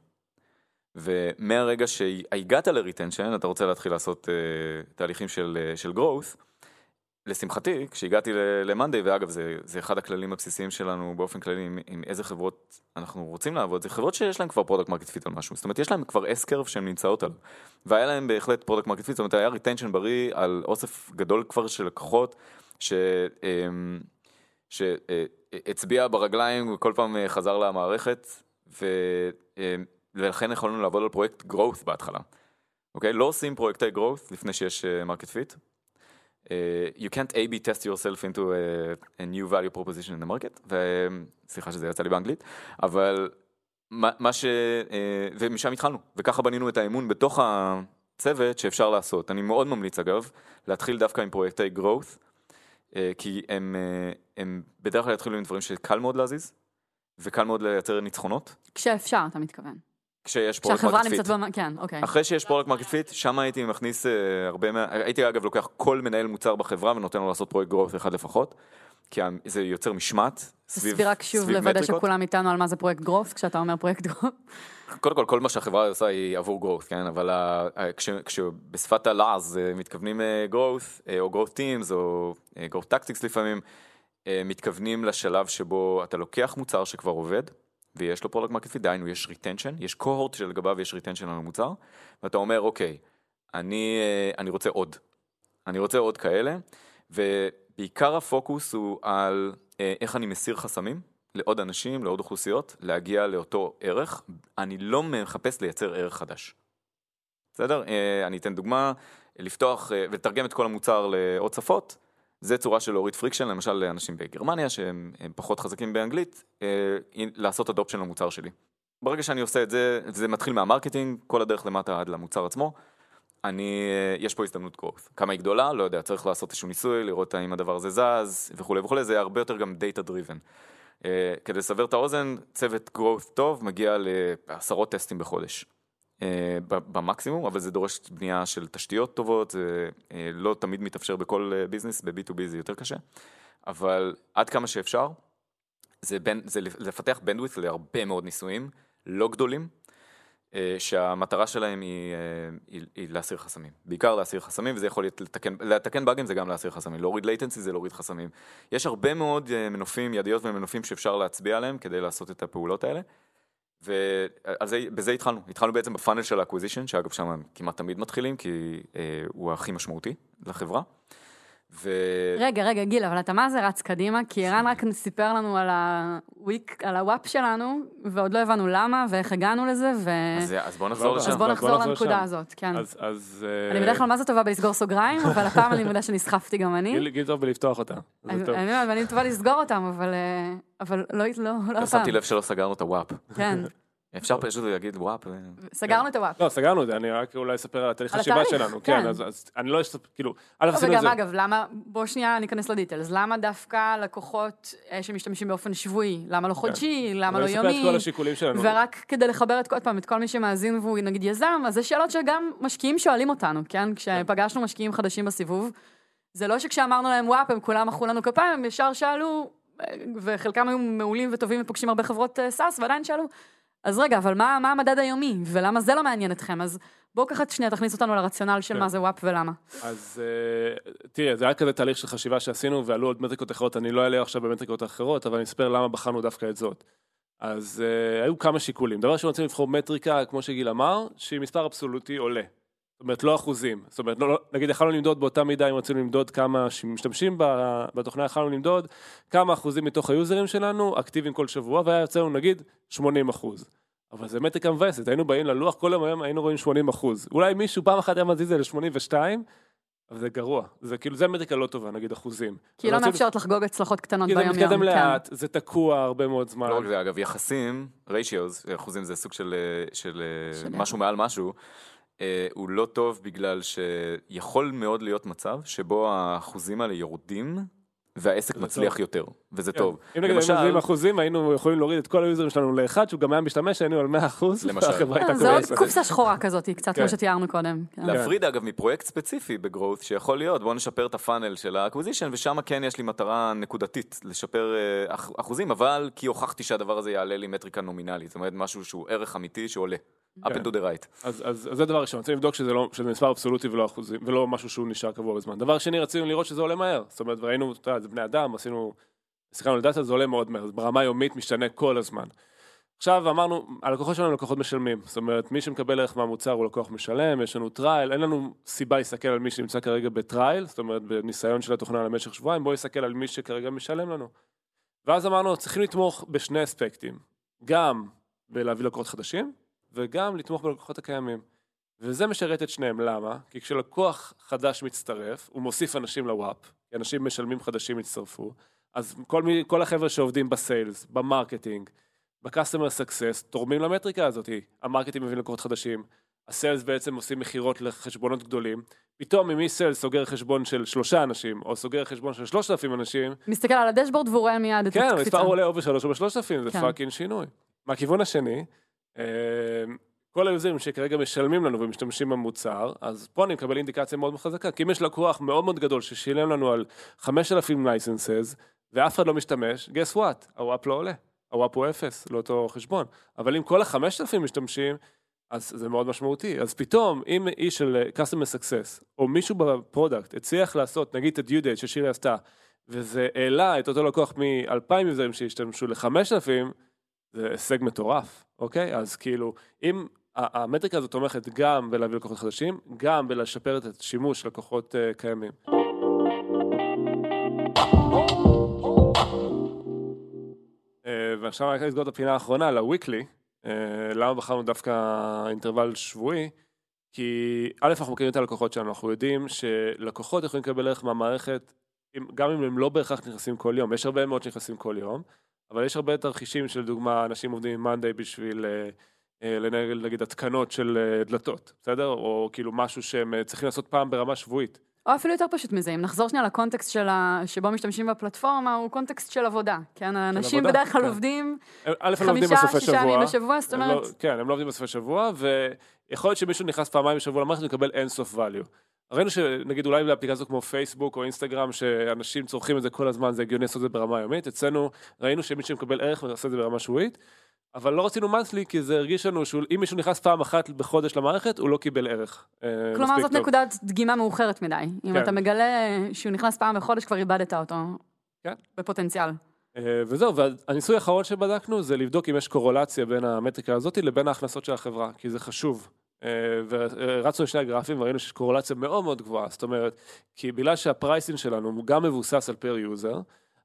Speaker 4: ומהרגע שהגעת ל retention, אתה רוצה להתחיל לעשות אה, תהליכים של, אה, של growth, לשמחתי, כשהגעתי ל-Monday, ואגב, זה, זה אחד הכללים הבסיסיים שלנו באופן כללי, עם, עם איזה חברות אנחנו רוצים לעבוד, זה חברות שיש להן כבר product market fit על משהו, זאת אומרת, יש להן כבר S-curve שהן נמצאות עליו, והיה להן בהחלט product market fit, זאת אומרת, היה retention בריא על אוסף גדול כבר של לקוחות, ש... אמ, שהצביע ברגליים וכל פעם אה, חזר למערכת, ו... אמ, ולכן יכולנו לעבוד על פרויקט growth בהתחלה. אוקיי? לא עושים פרויקטי growth לפני שיש market fit. Uh, you can't A-B test yourself into a, a new value proposition in the market, וסליחה שזה יצא לי באנגלית, אבל מה, מה ש... אה, ומשם התחלנו, וככה בנינו את האמון בתוך הצוות שאפשר לעשות. אני מאוד ממליץ אגב, להתחיל דווקא עם פרויקטי growth, אה, כי הם, אה, הם בדרך כלל יתחילו עם דברים שקל מאוד להזיז, וקל מאוד לייצר ניצחונות,
Speaker 1: כשאפשר, אתה מתכוון.
Speaker 4: כשיש
Speaker 1: כשהחברה
Speaker 4: market fit.
Speaker 1: נמצאת במ... כן, אוקיי.
Speaker 4: אחרי שיש product market fit, שם הייתי מכניס אה, הרבה מה... הייתי אגב לוקח כל מנהל מוצר בחברה ונותן לו לעשות פרויקט growth אחד לפחות, כי זה יוצר משמעת סביב
Speaker 1: תסביר רק שוב לוודא
Speaker 4: מטריקות.
Speaker 1: שכולם איתנו על מה זה פרויקט growth, כשאתה אומר פרויקט growth.
Speaker 4: קודם כל, כל מה שהחברה עושה היא עבור growth, כן? אבל כש- כשבשפת הלעז אה, מתכוונים אה, growth, אה, או growth teams, או אה, growth tactics לפעמים, אה, מתכוונים לשלב שבו אתה לוקח מוצר שכבר עובד, ויש לו product market fit, דהיינו יש retention, יש cohort שלגביו יש retention על המוצר, ואתה אומר, אוקיי, אני, אה, אני רוצה עוד. אני רוצה עוד כאלה, ובעיקר הפוקוס הוא על אה, איך אני מסיר חסמים לעוד אנשים, לעוד אוכלוסיות, להגיע לאותו ערך. אני לא מחפש לייצר ערך חדש. בסדר? אה, אני אתן דוגמה, לפתוח ולתרגם את כל המוצר לעוד שפות, זה צורה של להוריד friction, למשל לאנשים בגרמניה שהם הם פחות חזקים באנגלית, אה, לעשות adoption למוצר שלי. ברגע שאני עושה את זה, זה מתחיל מה marketing, כל הדרך למטה עד למוצר עצמו. אני, אה, יש פה הזדמנות growth. כמה היא גדולה? לא יודע, צריך לעשות איזשהו ניסוי, לראות האם הדבר הזה זז וכולי וכולי, זה הרבה יותר גם data driven. Uh, כדי לסבר את האוזן, צוות growth טוב מגיע לעשרות טסטים בחודש. ב- במקסימום, אבל זה דורש בנייה של תשתיות טובות, זה uh, לא תמיד מתאפשר בכל uh, ביזנס, ב-B2B זה יותר קשה, אבל עד כמה שאפשר, זה, בין, זה לפתח bandwidth להרבה מאוד ניסויים, לא גדולים, אה, שהמטרה שלהם היא, אה, היא, היא להסיר חסמים. בעיקר להסיר חסמים, וזה יכול להיות לתקן, לתקן באגים זה גם להסיר חסמים, להוריד latency זה להוריד חסמים. יש הרבה מאוד אה, מנופים, ידיות ומנופים שאפשר להצביע עליהם כדי לעשות את הפעולות האלה. ובזה התחלנו, התחלנו בעצם ב funnel של ה acquisition, שאגב שם כמעט תמיד מתחילים, כי אה, הוא הכי משמעותי לחברה. ו...
Speaker 1: רגע, רגע, גיל, אבל אתה מה זה רץ קדימה? כי ערן רק סיפר לנו על ה WAP, על ה WAP שלנו, ועוד לא הבנו למה ואיך הגענו לזה, ו...
Speaker 4: אז, אז בואו נחזור
Speaker 2: אז
Speaker 4: לשם.
Speaker 1: אז בוא
Speaker 2: בוא
Speaker 1: נחזור לנקודה. הזאת, כן.
Speaker 2: אז, אז... אה,
Speaker 1: אני בדרך כלל מה זה טובה בלסגור סוגריים, אבל הפעם אני מודה שנסחפתי גם אני.
Speaker 2: גיל, גיל טוב בלפתוח אותה.
Speaker 1: אני טובה לסגור אותם, אבל אה, אבל לא לא- לא
Speaker 4: לא
Speaker 1: הפעם.
Speaker 4: שמתי לב שלא סגרנו את הוואפ.
Speaker 1: כן,
Speaker 4: אפשר פשוט להגיד וואפ. ו-
Speaker 1: סגרנו את הוואפ.
Speaker 2: לא, סגרנו את זה, אני רק אולי אספר על התהליך חשיבה
Speaker 1: התהליך,
Speaker 2: שלנו.
Speaker 1: כן.
Speaker 2: כן, אז אני לא אספר, כאילו, א', עשינו את
Speaker 1: וגם
Speaker 2: זה.
Speaker 1: אגב, למה, בוא שנייה ניכנס לדיטלס, למה דווקא לקוחות אה, שמשתמשים באופן שבועי, למה לא חודשי, למה לא יומי,
Speaker 2: כל השיקולים שלנו.
Speaker 1: ורק כדי לחבר את כל פעם, את כל מי שמאזין והוא נגיד יזם, אז זה שאלות שגם משקיעים שואלים אותנו, כן? כשפגשנו משקיעים חדשים בסיבוב, זה לא שכשאמרנו להם WAP, הם כולם מחאו לנו כפיים, הם ישר שאלו, אה, וחלקם היו מעולים וטובים ופוגשים הרבה חברות אה, SaaS, ועדיין שאלו, אז רגע, אבל מה, מה המדד היומי, ולמה זה לא מעניין אתכם? אז בואו ככה שנייה תכניס אותנו לרציונל של
Speaker 2: כן.
Speaker 1: מה זה WAP ולמה.
Speaker 2: אז אה, תראה, זה היה כזה תהליך של חשיבה שעשינו, ועלו עוד מטריקות אחרות, אני לא אעלה עכשיו במטריקות אחרות, אבל אני אספר למה בחרנו דווקא את זאת. אז אה, היו כמה שיקולים. דבר ראשון, רצינו לבחור מטריקה, כמו שגיל אמר, שהיא מספר אבסולוטי עולה. זאת אומרת, לא אחוזים. זאת אומרת, לא, לא, נגיד, יכלנו למדוד באותה מידה, אם רצינו למדוד כמה שמשתמשים בתוכנה, יכלנו למדוד כמה אחוזים מתוך היוזרים שלנו אקטיביים כל שבוע, והיה יוצא לנו נגיד 80 אחוז. אבל זה מטריקה מבאסת, היינו באים ללוח, כל יום היום היינו רואים 80 אחוז. אולי מישהו פעם אחת היה מזיז את זה ל-82, אבל זה גרוע. זה כאילו, זה מטריקה לא טובה, נגיד אחוזים.
Speaker 1: כי לא מאפשרת לחגוג הצלחות קטנות
Speaker 2: כי זה
Speaker 1: ביום-יום.
Speaker 2: מתקדם
Speaker 1: כן.
Speaker 2: לאט, זה תקוע הרבה מאוד זמן.
Speaker 4: לא רק זה, אגב, יחסים, ratios, אחוזים זה סוג של, של, אה,
Speaker 1: של-
Speaker 4: משהו מעל משהו, הוא לא טוב בגלל שיכול מאוד להיות מצב שבו האחוזים האלה יורדים והעסק מצליח
Speaker 2: טוב.
Speaker 4: יותר, וזה
Speaker 2: כן.
Speaker 4: טוב.
Speaker 2: אם נגיד היינו מביאים אחוזים, היינו יכולים להוריד את כל היוזרים שלנו לאחד, שהוא גם היה משתמש, היינו על 100 אחוז,
Speaker 4: למשל.
Speaker 2: והחברה הייתה
Speaker 1: אה, זה עוד. קופסה שחורה כזאת, קצת
Speaker 2: כן.
Speaker 1: כמו שתיארנו קודם. כן.
Speaker 4: להפריד אגב מפרויקט ספציפי ב growth שיכול להיות, בואו נשפר את ה funnel של ה acquisition ושם כן יש לי מטרה נקודתית לשפר אה, אח- אחוזים, אבל כי הוכחתי שהדבר הזה יעלה לי מטריקה נומינלית, זאת אומרת משהו שהוא ערך אמיתי שעולה. Up
Speaker 2: כן.
Speaker 4: and to the right.
Speaker 2: אז, אז, אז זה דבר ראשון, רצינו לבדוק שזה, לא, שזה מספר אבסולוטי ולא אחוזים, ולא משהו שהוא נשאר קבוע בזמן. דבר שני, רצינו לראות שזה עולה מהר. זאת אומרת, וראינו, אתה יודע, זה בני אדם, עשינו, שיחקנו על דאטה, זה עולה מאוד מהר, זה ברמה יומית משתנה כל הזמן. עכשיו אמרנו, הלקוחות שלנו הם לקוחות משלמים, זאת אומרת, מי שמקבל ערך מהמוצר הוא לקוח משלם, יש לנו trial, אין לנו סיבה להסתכל על מי שנמצא כרגע ב trial, זאת אומרת, בניסיון של התוכנה למשך שבועיים, בואו נסתכל על מי שכרגע משלם לנו. ואז אמרנו, צריכים לתמוך בשני אספקטים, גם בלהביא לקוחות חדשים, וגם לתמוך בלקוחות הקיימים. וזה משרת את שניהם, למה? כי כשלקוח חדש מצטרף, הוא מוסיף אנשים ל WAP, כי אנשים משלמים חדשים יצטרפו, אז כל, מי, כל החבר'ה שעובדים ב sales, ב marketing, ב-customer success, תורמים למטריקה הזאת. ה marketing מביא לקוחות חדשים, ה sales בעצם עושים מכירות לחשבונות גדולים, פתאום אם איש sales סוגר חשבון של שלושה אנשים, או סוגר חשבון של שלושת אלפים אנשים,
Speaker 1: מסתכל על הדשבורד והוא רואה מיד את
Speaker 2: כן,
Speaker 1: הקפיצה.
Speaker 2: המספר עולה או בשלוש או בשלושת אלפים, זה
Speaker 1: כן.
Speaker 2: fucking שינוי. מהכיוון השני, כל היוזרים שכרגע משלמים לנו ומשתמשים במוצר, אז פה אני מקבל אינדיקציה מאוד חזקה, כי אם יש לקוח מאוד מאוד גדול ששילם לנו על 5,000 licenses, ואף אחד לא משתמש, guess what, ה WAP לא עולה, ה WAP הוא אפס לאותו חשבון, אבל אם כל ה-5,000 משתמשים, אז זה מאוד משמעותי. אז פתאום, אם איש של customer success, או מישהו ב product הצליח לעשות, נגיד את ה-due date ששירי עשתה, וזה העלה את אותו לקוח מ-2,000 יוזרים שהשתמשו ל-5,000, זה הישג מטורף, אוקיי? אז כאילו, אם המטריקה הזאת תומכת גם בלהביא לקוחות חדשים, גם בלשפר את השימוש של לקוחות uh, קיימים. Uh, ועכשיו רק לסגור את הפינה האחרונה, ל-weekly, uh, למה בחרנו דווקא אינטרוול שבועי? כי א', אנחנו מכירים את הלקוחות שלנו, אנחנו יודעים שלקוחות יכולים לקבל ערך מהמערכת, גם אם הם לא בהכרח נכנסים כל יום, יש הרבה מאוד שנכנסים כל יום, אבל יש הרבה תרחישים של דוגמה, אנשים עובדים עם מאנדיי בשביל אה, אה, לנהל נגיד התקנות של אה, דלתות, בסדר? או כאילו משהו שהם אה, צריכים לעשות פעם ברמה שבועית.
Speaker 1: או אפילו יותר פשוט מזה, אם נחזור שנייה לקונטקסט של ה... שבו משתמשים בפלטפורמה, הוא קונטקסט של עבודה. כן, האנשים
Speaker 2: עבודה,
Speaker 1: בדרך כלל
Speaker 2: כן.
Speaker 1: עובדים
Speaker 2: לא עובדים
Speaker 1: חמישה,
Speaker 2: בסופי
Speaker 1: שישה ימים
Speaker 2: שבוע.
Speaker 1: בשבוע, זאת
Speaker 2: לא-
Speaker 1: אומרת,
Speaker 2: כן, הם לא עובדים בסופי שבוע, ויכול להיות שמישהו נכנס פעמיים בשבוע למערכת ומקבל אינסוף value. ראינו שנגיד אולי באפליקציות כמו פייסבוק או אינסטגרם, שאנשים צורכים את זה כל הזמן, זה הגיוני לעשות את זה ברמה יומית. אצלנו ראינו שמי שמקבל ערך ועושה את זה ברמה שבועית, אבל לא רצינו monthly, כי זה הרגיש לנו שאם מישהו נכנס פעם אחת בחודש למערכת, הוא לא קיבל ערך. אה,
Speaker 1: כלומר זאת
Speaker 2: טוב.
Speaker 1: נקודת דגימה מאוחרת מדי. אם
Speaker 2: כן.
Speaker 1: אתה מגלה שהוא נכנס פעם בחודש, כבר איבדת אותו.
Speaker 2: כן.
Speaker 1: בפוטנציאל.
Speaker 2: אה, וזהו, והניסוי האחרון שבדקנו זה לבדוק אם יש קורולציה בין המטריקה הזאת לבין ההכנסות של החברה, כי זה חשוב. אה, ורצנו לשני הגרפים וראינו שיש קורולציה מאוד מאוד גבוהה, זאת אומרת, כי בגלל שה pricing שלנו הוא גם מבוסס על per user,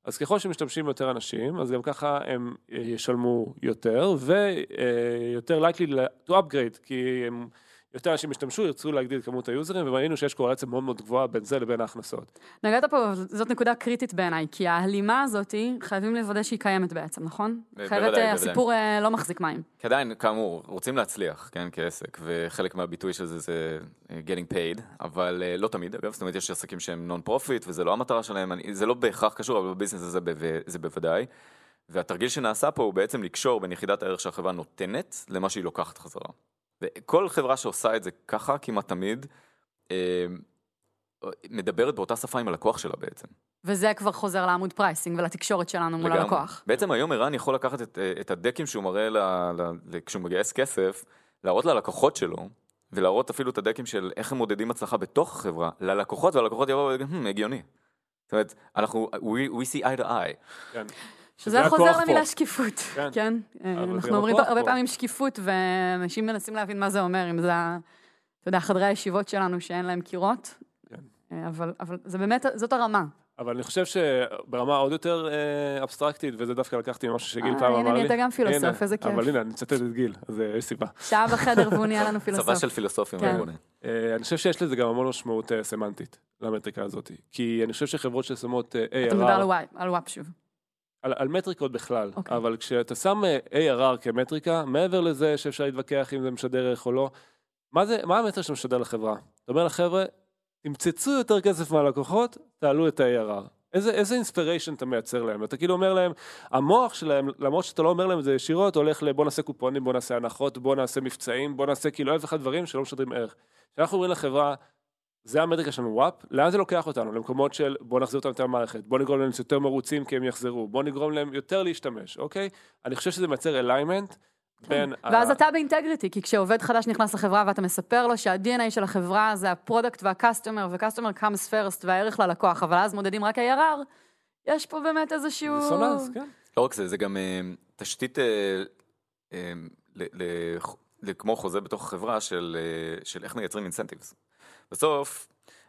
Speaker 2: אז ככל שמשתמשים יותר אנשים, אז גם ככה הם אה, ישלמו יותר, ויותר likely to upgrade, כי הם, יותר אנשים ישתמשו, ירצו להגדיל את כמות היוזרים, וראינו שיש קורלציה מאוד מאוד גבוהה בין זה לבין ההכנסות.
Speaker 1: נגעת פה, זאת נקודה קריטית בעיניי, כי ההלימה הזאת, חייבים לוודא שהיא קיימת בעצם, נכון?
Speaker 4: בוודאי,
Speaker 1: אחרת. אה, הסיפור אה, לא מחזיק מים.
Speaker 4: כי עדיין, כאמור, רוצים להצליח, כן, כעסק, וחלק מהביטוי של זה זה אה, getting paid, אבל אה, לא תמיד, אגב, זאת אומרת, יש עסקים שהם non profit, וזה לא המטרה שלהם, אני, זה לא בהכרח קשור, אבל ב business הזה זה בוודאי. והתרגיל שנעשה פה הוא בעצם לקשור בין יחידת הערך שהחברה נותנת למה שהיא לוקחת חזרה. וכל חברה שעושה את זה ככה, כמעט תמיד, אה, מדברת באותה שפה עם הלקוח שלה בעצם.
Speaker 1: וזה כבר חוזר לעמוד pricing ולתקשורת שלנו מול
Speaker 4: לגמרי.
Speaker 1: הלקוח.
Speaker 4: בעצם היום ערן יכול לקחת את, אה, את הדקים שהוא מראה ל, ל, ל, כשהוא מגייס כסף, להראות ללקוחות שלו, ולהראות אפילו את הדקים של איך הם מודדים הצלחה בתוך החברה, ללקוחות, והלקוחות יבואו ויגידו, "Hmm, הגיוני. זאת אומרת, אנחנו, we, we see eye to eye.
Speaker 2: כן.
Speaker 1: שזה חוזר
Speaker 2: פה.
Speaker 1: למילה שקיפות,
Speaker 2: כן.
Speaker 1: כן? אה, אנחנו אומרים הרבה
Speaker 2: פה.
Speaker 1: פעמים שקיפות, ואנשים מנסים להבין מה זה אומר, אם זה, אתה יודע, חדרי הישיבות שלנו שאין להם קירות,
Speaker 2: כן.
Speaker 1: אה, אבל אבל זה באמת, זאת הרמה.
Speaker 2: אבל אני חושב שברמה עוד יותר אה, אבסטרקטית, וזה דווקא לקחתי ממשהו שגיל
Speaker 1: אה,
Speaker 2: פעם אמר
Speaker 1: הנה,
Speaker 2: לי.
Speaker 1: אתה גם פילוסוף, איזה כיף.
Speaker 2: אבל הנה, אני מצטט את גיל, אז יש סיבה.
Speaker 1: שעה בחדר והוא נהיה לנו פילוסוף.
Speaker 4: צבא של פילוסופים
Speaker 1: כן.
Speaker 2: אה, אני חושב שיש לזה גם המון משמעות אה, סמנטית למטריקה הזאת. כי אני חושב שחברות ששמות אה,
Speaker 1: אתה מדבר
Speaker 2: ARR,
Speaker 1: על וואפ שוב.
Speaker 2: על, על מטריקות בכלל,
Speaker 1: אוקיי.
Speaker 2: אבל כשאתה שם אה, ARR כמטריקה, מעבר לזה שאפשר להתווכח אם זה משדר ערך או לא, מה זה, מה המסר שאתה משדר לחברה? אתה אומר לחבר'ה, תמצצו יותר כסף מהלקוחות, תעלו את ה-ARR. איזה, איזה inspiration אתה מייצר להם? אתה כאילו אומר להם, המוח שלהם, למרות שאתה לא אומר להם את זה ישירות, הולך לבוא נעשה קופונים, בוא נעשה הנחות, בוא נעשה מבצעים, בוא נעשה כאילו אלף ואחד דברים שלא משדרים ערך. כשאנחנו אומרים לחברה, זה המטריקה שלנו WAP, לאן זה לוקח אותנו? למקומות של בוא נחזיר אותם יותר למערכת, בוא נגרום להם יותר מרוצים כי הם יחזרו, בוא נגרום להם יותר להשתמש, אוקיי? אני חושב שזה מייצר alignment בין... ה-
Speaker 1: ואז אתה ב integrity, כי כשעובד חדש נכנס לחברה ואתה מספר לו שה-DNA של החברה זה ה product וה customer, ו customer comes first והערך ללקוח, אבל אז מודדים רק ARR, יש פה באמת איזשהו...
Speaker 2: דיסוננס, כן.
Speaker 4: לא רק זה, זה גם אה, תשתית אה, אה, כמו חוזה בתוך החברה של, של איך מייצרים incentives. בסוף,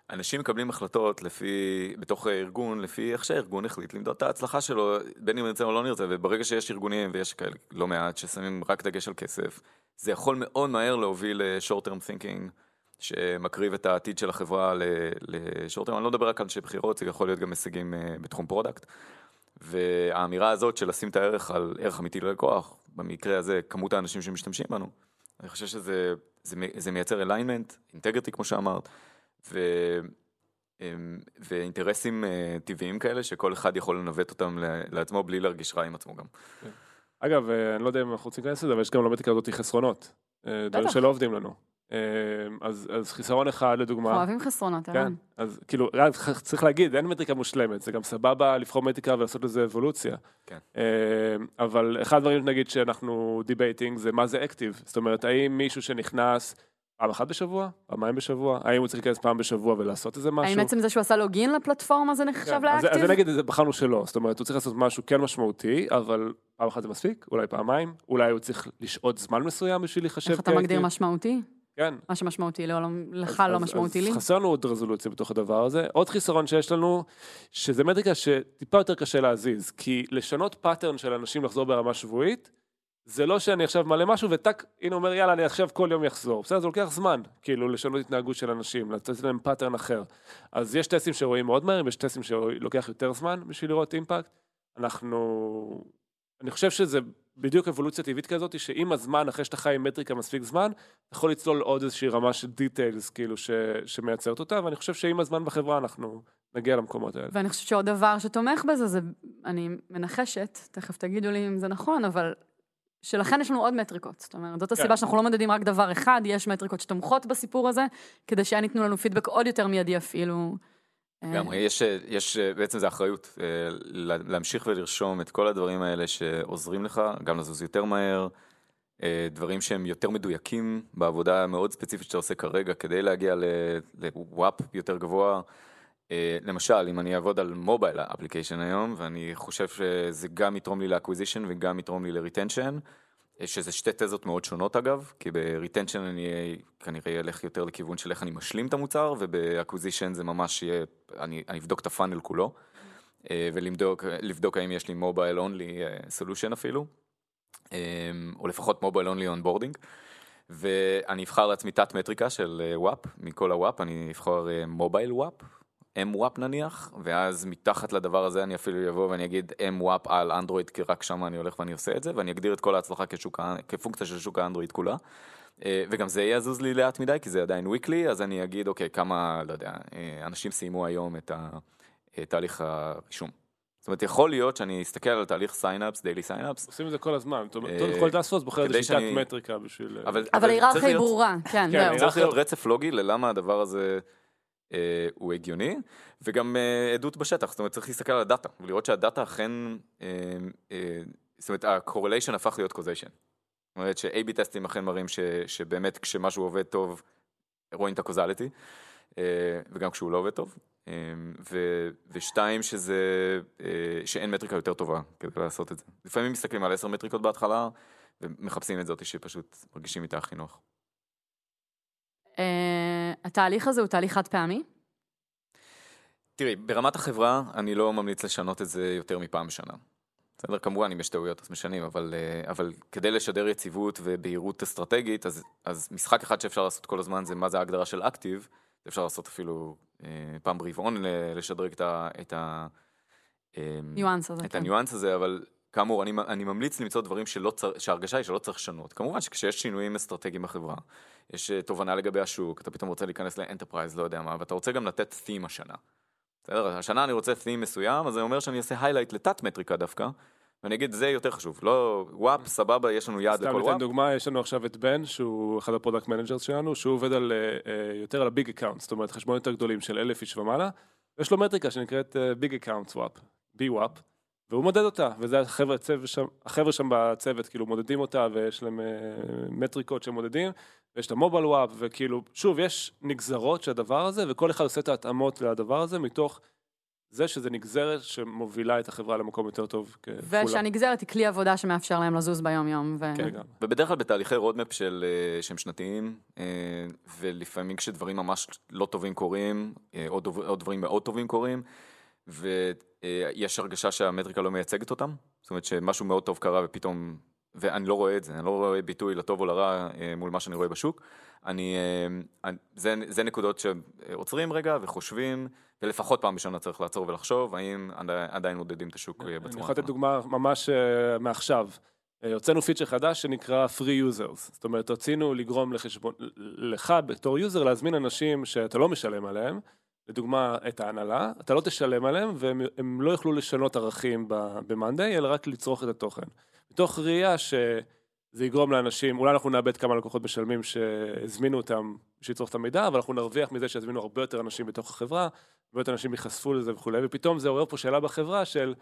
Speaker 4: אנשים מקבלים החלטות לפי, בתוך הארגון, לפי איך שהארגון החליט למדוד את ההצלחה שלו, בין אם נרצה או לא נרצה, וברגע שיש ארגונים, ויש כאלה לא מעט, ששמים רק דגש על כסף, זה יכול מאוד מהר להוביל ל-short term thinking, שמקריב את העתיד של החברה ל-short term, אני לא מדבר רק על אנשי בחירות, זה יכול להיות גם הישגים אה, בתחום product. והאמירה הזאת של לשים את הערך על ערך אמיתי ללקוח, במקרה הזה כמות האנשים שמשתמשים בנו, אני חושב שזה זה, זה מייצר alignment, integrity כמו שאמרת, ו, אמ, ואינטרסים אה, טבעיים כאלה שכל אחד יכול לנווט אותם לעצמו בלי להרגיש רע עם עצמו גם.
Speaker 2: אגב, אה, אני לא יודע אם אנחנו רוצים להיכנס לזה, אבל יש גם למטריקה הזאת חסרונות. אה, דברים. שלא עובדים לנו. אה, אז, אז חיסרון אחד לדוגמה.
Speaker 1: אנחנו אוהבים חסרונות,
Speaker 2: כן,
Speaker 1: ערן.
Speaker 2: אז כאילו, רק צריך להגיד, אין מטריקה מושלמת, זה גם סבבה לבחור מטריקה ולעשות לזה אבולוציה.
Speaker 4: כן.
Speaker 2: אה, אבל אחד הדברים, נגיד, שאנחנו debating, זה מה זה active. זאת אומרת, האם מישהו שנכנס פעם אחת בשבוע, פעמיים בשבוע, האם הוא צריך להיכנס פעם בשבוע ולעשות איזה משהו?
Speaker 1: האם עצם זה שהוא עשה login לפלטפורמה זה נחשב
Speaker 2: כן, אז, אז
Speaker 1: ל active?
Speaker 2: נגיד, זה בחרנו שלא, זאת אומרת, הוא צריך לעשות משהו כן משמעותי, אבל פעם אחת זה מספיק, אולי פעמיים, אולי הוא צריך לשהות זמן מסוים בשביל להיחשב
Speaker 1: איך אתה מגדיר. משמעותי?
Speaker 2: כן.
Speaker 1: מה שמשמעותי לא- לך
Speaker 2: אז-
Speaker 1: לא
Speaker 2: אז-
Speaker 1: משמעותי
Speaker 2: אז
Speaker 1: לי?
Speaker 2: חסר לנו עוד רזולוציה בתוך הדבר הזה. עוד חיסרון שיש לנו, שזה מטריקה שטיפה יותר קשה להזיז, כי לשנות pattern של אנשים לחזור ברמה שבועית, זה לא שאני עכשיו מעלה משהו וטאק, הנה אומר יאללה אני עכשיו כל יום יחזור. בסדר, זה לוקח זמן, כאילו לשנות התנהגות של אנשים, לתת להם pattern אחר. אז יש טסטים שרואים מאוד מהר, ויש טסטים שלוקח יותר זמן בשביל לראות אימפקט. אנחנו, אני חושב שזה בדיוק אבולוציה טבעית כזאת, שעם הזמן, אחרי שאתה חי עם מטריקה מספיק זמן, אתה יכול לצלול עוד איזושהי רמה של דיטיילס, כאילו, ש, שמייצרת אותה, ואני חושב שעם הזמן בחברה אנחנו נגיע למקומות האלה.
Speaker 1: ואני חושבת שעוד דבר שתומך בזה, זה, אני מנחשת, תכף תגידו לי אם זה נכון, אבל שלכן יש לנו עוד מטריקות. זאת אומרת, זאת הסיבה שאנחנו לא מדדים רק דבר אחד, יש מטריקות שתומכות בסיפור הזה, כדי שהן ייתנו לנו פידבק עוד יותר מיידי אפילו. אה,
Speaker 4: לגמרי, יש, יש, בעצם זה אחריות אה, לה- להמשיך ולרשום את כל הדברים האלה שעוזרים לך, גם לזוז יותר מהר, אה, דברים שהם יותר מדויקים בעבודה המאוד ספציפית שאתה עושה כרגע כדי להגיע ל WAP יותר גבוה. אה, למשל, אם אני אעבוד על mobile application היום, ואני חושב שזה גם יתרום לי ל acquisition וגם יתרום לי ל retention, אה, שזה שתי תזות מאוד שונות אגב, כי ב retention אני כנראה אלך יותר לכיוון של איך אני משלים את המוצר, וב acquisition זה ממש יהיה, אני, אני אבדוק את ה funnel כולו, אה, ולבדוק לבדוק האם יש לי mobile only solution אפילו, אה, או לפחות mobile only onboarding. ואני אבחר לעצמי תת מטריקה של WAP, מכל ה WAP אני אבחר mobile WAP, M-WAP נניח, ואז מתחת לדבר הזה אני אפילו אבוא ואני אגיד M-WAP על אנדרואיד, כי רק שם אני הולך ואני עושה את זה, ואני אגדיר את כל ההצלחה כשוק, כפונקציה של שוק האנדרואיד כולה. אה, וגם זה יזוז לי לאט מדי, כי זה עדיין weekly, אז אני אגיד, אוקיי, כמה, לא יודע, אה, אנשים סיימו היום את תהליך הרישום. זאת אומרת, יכול להיות שאני אסתכל על תהליך signups, daily signups,
Speaker 2: עושים את זה כל הזמן. זאת אומרת,
Speaker 4: אה,
Speaker 2: כל דאספוס בוחר תת
Speaker 4: שאני-
Speaker 2: מטריקה בשביל...
Speaker 4: אבל...
Speaker 1: היררכיה היא ברורה, כן,
Speaker 2: כן,
Speaker 1: זהו.
Speaker 4: צריך להיות רצף לוגי ללמה הדבר הזה הוא הגיוני, וגם אה, עדות בשטח, זאת אומרת צריך להסתכל על הדאטה, ולראות שהדאטה אכן, אה, אה, זאת אומרת ה-correlation הפך להיות causation. זאת אומרת ש-AB טסטים אכן מראים ש, שבאמת כשמשהו עובד טוב, רואים את ה-causality, אה, וגם כשהוא לא עובד טוב. אה, ו, ושתיים, שזה, אה, שאין מטריקה יותר טובה כדי לעשות את זה. לפעמים מסתכלים על עשר מטריקות בהתחלה, ומחפשים את זאתי שפשוט מרגישים איתה הכי נוח.
Speaker 1: אה, התהליך הזה הוא תהליך חד פעמי?
Speaker 4: תראי, ברמת החברה אני לא ממליץ לשנות את זה יותר מפעם בשנה. בסדר, כמובן אם יש טעויות אז משנים, אבל, אה, אבל כדי לשדר יציבות ובהירות אסטרטגית, אז, אז משחק אחד שאפשר לעשות כל הזמן זה מה זה ההגדרה של active, אפשר לעשות אפילו אה, פעם ברבעון ל- לשדרג את ה... את ה אה,
Speaker 1: ניואנס הזה,
Speaker 4: את
Speaker 1: כן.
Speaker 4: הניואנס הזה, אבל כאמור, אני, אני ממליץ למצוא דברים שלא צר, שההרגשה היא שלא צריך לשנות. כמובן שכשיש שינויים אסטרטגיים בחברה, יש אה, תובנה לגבי השוק, אתה פתאום רוצה להיכנס ל enterprise, לא יודע מה, ואתה רוצה גם לתת theme השנה. בסדר? השנה אני רוצה theme מסוים, אז זה אומר שאני אעשה highlight לתת מטריקה דווקא, ואני אגיד, זה יותר חשוב. לא, WAP, סבבה, יש לנו יעד
Speaker 2: סתם
Speaker 4: לכל
Speaker 2: ניתן
Speaker 4: WAP.
Speaker 2: דוגמה, יש לנו עכשיו את בן, שהוא אחד ה product managers שלנו, שהוא עובד על, אה, אה, יותר על ה big account, זאת אומרת חשבונות יותר גדולים של אלף איש ומעלה, ויש לו מטריקה שנקראת big accounts WAP, B-WAP, והוא מודד אותה, וזה החבר'ה, הצוות שם, החבר'ה שם בצוות, כאילו מודדים אותה, ויש להם אה, מטריקות שמודדים, ויש את ה mobile WAP, וכאילו, שוב, יש נגזרות של הדבר הזה, וכל אחד עושה את ההתאמות לדבר הזה, מתוך זה שזה נגזרת שמובילה את החברה למקום יותר טוב ככולם.
Speaker 1: ושהנגזרת היא כלי עבודה שמאפשר להם לזוז ביום-יום. ו...
Speaker 2: כן, גם.
Speaker 4: ובדרך כלל בתהליכי רודמפ של, אה, שהם שנתיים, אה, ולפעמים כשדברים ממש לא טובים קורים, או, דוב, או דברים מאוד טובים קורים, ויש הרגשה שהמטריקה לא מייצגת אותם, זאת אומרת שמשהו מאוד טוב קרה ופתאום, ואני לא רואה את זה, אני לא רואה ביטוי לטוב או לרע אה, מול מה שאני רואה בשוק. אני, אה, אני- זה, זה נקודות שעוצרים רגע וחושבים, ולפחות פעם בשנה צריך לעצור ולחשוב, האם עדי- עדיין מודדים את השוק אה,
Speaker 2: אני
Speaker 4: בצורה
Speaker 2: יכול לתת דוגמה ממש מעכשיו. הוצאנו פיצ'ר חדש שנקרא Free Users. זאת אומרת, רצינו לגרום לחשבון, לך בתור user להזמין אנשים שאתה לא משלם עליהם, לדוגמה את ההנהלה, אתה לא תשלם עליהם והם הם לא יוכלו לשנות ערכים ב-Monday, אלא רק לצרוך את התוכן. מתוך ראייה שזה יגרום לאנשים, אולי אנחנו נאבד כמה לקוחות משלמים שהזמינו אותם בשביל לצרוך את המידע, אבל אנחנו נרוויח מזה שיזמינו הרבה יותר אנשים בתוך החברה, הרבה יותר אנשים ייחשפו לזה וכולי, ופתאום זה עורר פה שאלה בחברה של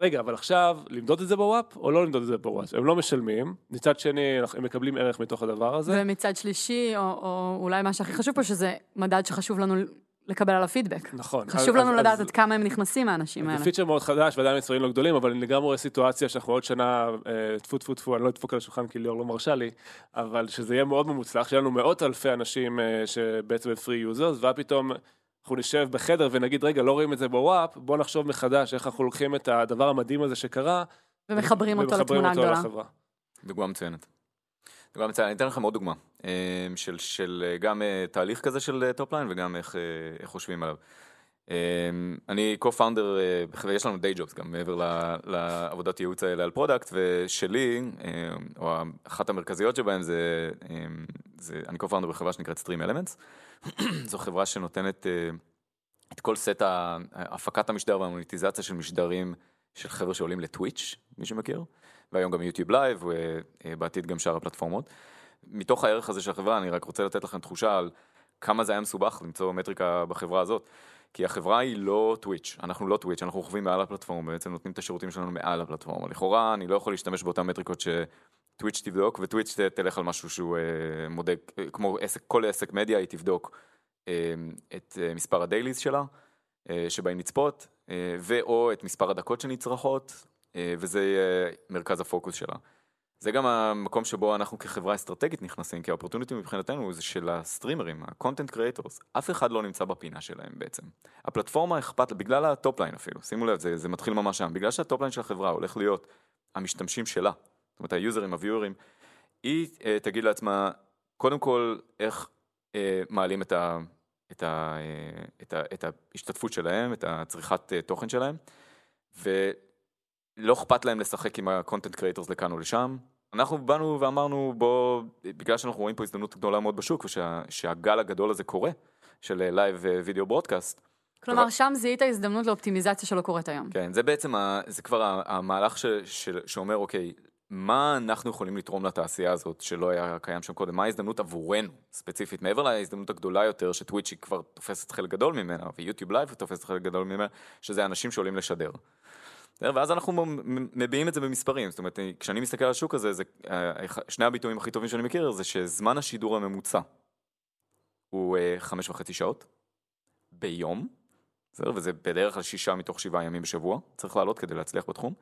Speaker 2: רגע, אבל עכשיו, למדוד את זה בוואפ או לא למדוד את זה בוואפ? הם לא משלמים, מצד שני, הם מקבלים ערך מתוך הדבר הזה.
Speaker 1: ומצד שלישי, או, או אולי מה שהכי חשוב פה, שזה מדד שחשוב לנו לקבל עליו פידבק.
Speaker 2: נכון.
Speaker 1: חשוב
Speaker 2: אז-
Speaker 1: לנו
Speaker 2: אז-
Speaker 1: לדעת
Speaker 2: אז-
Speaker 1: עד כמה הם נכנסים האנשים
Speaker 2: זה
Speaker 1: האלה.
Speaker 2: פיצ'ר מאוד חדש ועדיין מספרים לא גדולים, אבל אני לגמרי רואה סיטואציה שאנחנו עוד שנה, אה, טפו טפו טפו, אני לא אדפוק על השולחן כי ליאור לא מרשה לי, אבל שזה יהיה מאוד מוצלח, שיהיה לנו מאות אלפי אנשים אה, שבעצם הם free users, ואז פתאום אנחנו נשב בחדר ונגיד, רגע, לא רואים את זה ב WAP, בוא נחשוב מחדש איך אנחנו לוקחים את הדבר המדהים הזה שקרה,
Speaker 1: ומחברים אותו לתמונה
Speaker 2: אותו
Speaker 1: הגדולה.
Speaker 2: לחברה.
Speaker 4: דוגמה מצוינת. דוגמה מצוינת, אני אתן לכם עוד דוגמה, אה, של, של אה, גם אה, תהליך כזה של top line וגם איך, אה, איך חושבים עליו. אה, אני co-founder, אה, ויש לנו day jobs גם מעבר לעבודת ייעוץ האלה על product, ושלי, אה, או אחת המרכזיות שבהם זה, אה, זה אני co-founder בחברה שנקראת Stream Elements. זו חברה שנותנת אה, את כל סט הפקת המשדר והמוניטיזציה של משדרים של חבר'ה שעולים לטוויץ', מי שמכיר. והיום גם יוטיוב לייב, ובעתיד גם שאר הפלטפורמות. מתוך הערך הזה של החברה, אני רק רוצה לתת לכם תחושה על כמה זה היה מסובך למצוא מטריקה בחברה הזאת. כי החברה היא לא טוויץ', אנחנו לא טוויץ', אנחנו רוכבים מעל הפלטפורמה, בעצם נותנים את השירותים שלנו מעל הפלטפורמה. לכאורה, אני לא יכול להשתמש באותן מטריקות שטוויץ' תבדוק, וטוויץ' תלך על משהו שהוא אה, מודק, אה, כמו עסק, כל עסק מדיה, היא תבדוק אה, את אה, מספר הדייליז שלה, אה, שבאים לצפות, אה, ואו את מספר הדקות שנצרכות, אה, וזה יהיה מרכז הפוקוס שלה. זה גם המקום שבו אנחנו כחברה אסטרטגית נכנסים, כי האופורטוניטי מבחינתנו זה של הסטרימרים, ה-content creators, אף אחד לא נמצא בפינה שלהם בעצם. הפלטפורמה אכפת, לה, בגלל ה top line אפילו, שימו לב, זה, זה מתחיל ממש שם, בגלל שה top line של החברה הולך להיות המשתמשים שלה, זאת אומרת היוזרים, הוויורים, היא אה, תגיד לעצמה, קודם כל, איך אה, מעלים את, ה, את, ה, אה, את, ה, את ההשתתפות שלהם, את הצריכת אה, תוכן שלהם, ולא אכפת להם לשחק עם ה-content creators לכאן או לשם. אנחנו באנו ואמרנו, בוא, בגלל שאנחנו רואים פה הזדמנות גדולה מאוד בשוק, ושהגל הגדול הזה קורה, של live video broadcast,
Speaker 1: כלומר, שם זיהית הזדמנות לאופטימיזציה שלא קורית היום.
Speaker 4: כן, זה בעצם, ה, זה כבר המהלך ש, ש, שאומר, אוקיי, מה אנחנו יכולים לתרום לתעשייה הזאת שלא היה קיים שם קודם? מה ההזדמנות עבורנו, ספציפית, מעבר להזדמנות הגדולה יותר, שטוויץ' היא כבר תופסת חלק גדול ממנה, ויוטיוב לייב תופסת חלק גדול ממנה, שזה אנשים שעולים לשדר. ואז אנחנו מביעים את זה במספרים, זאת אומרת, כשאני מסתכל על השוק הזה, זה, אה, שני הביטויים הכי טובים שאני מכיר, זה שזמן השידור הממוצע הוא אה, חמש וחצי שעות ביום, בסדר? וזה בדרך כלל שישה מתוך שבעה ימים בשבוע, צריך לעלות כדי להצליח בתחום.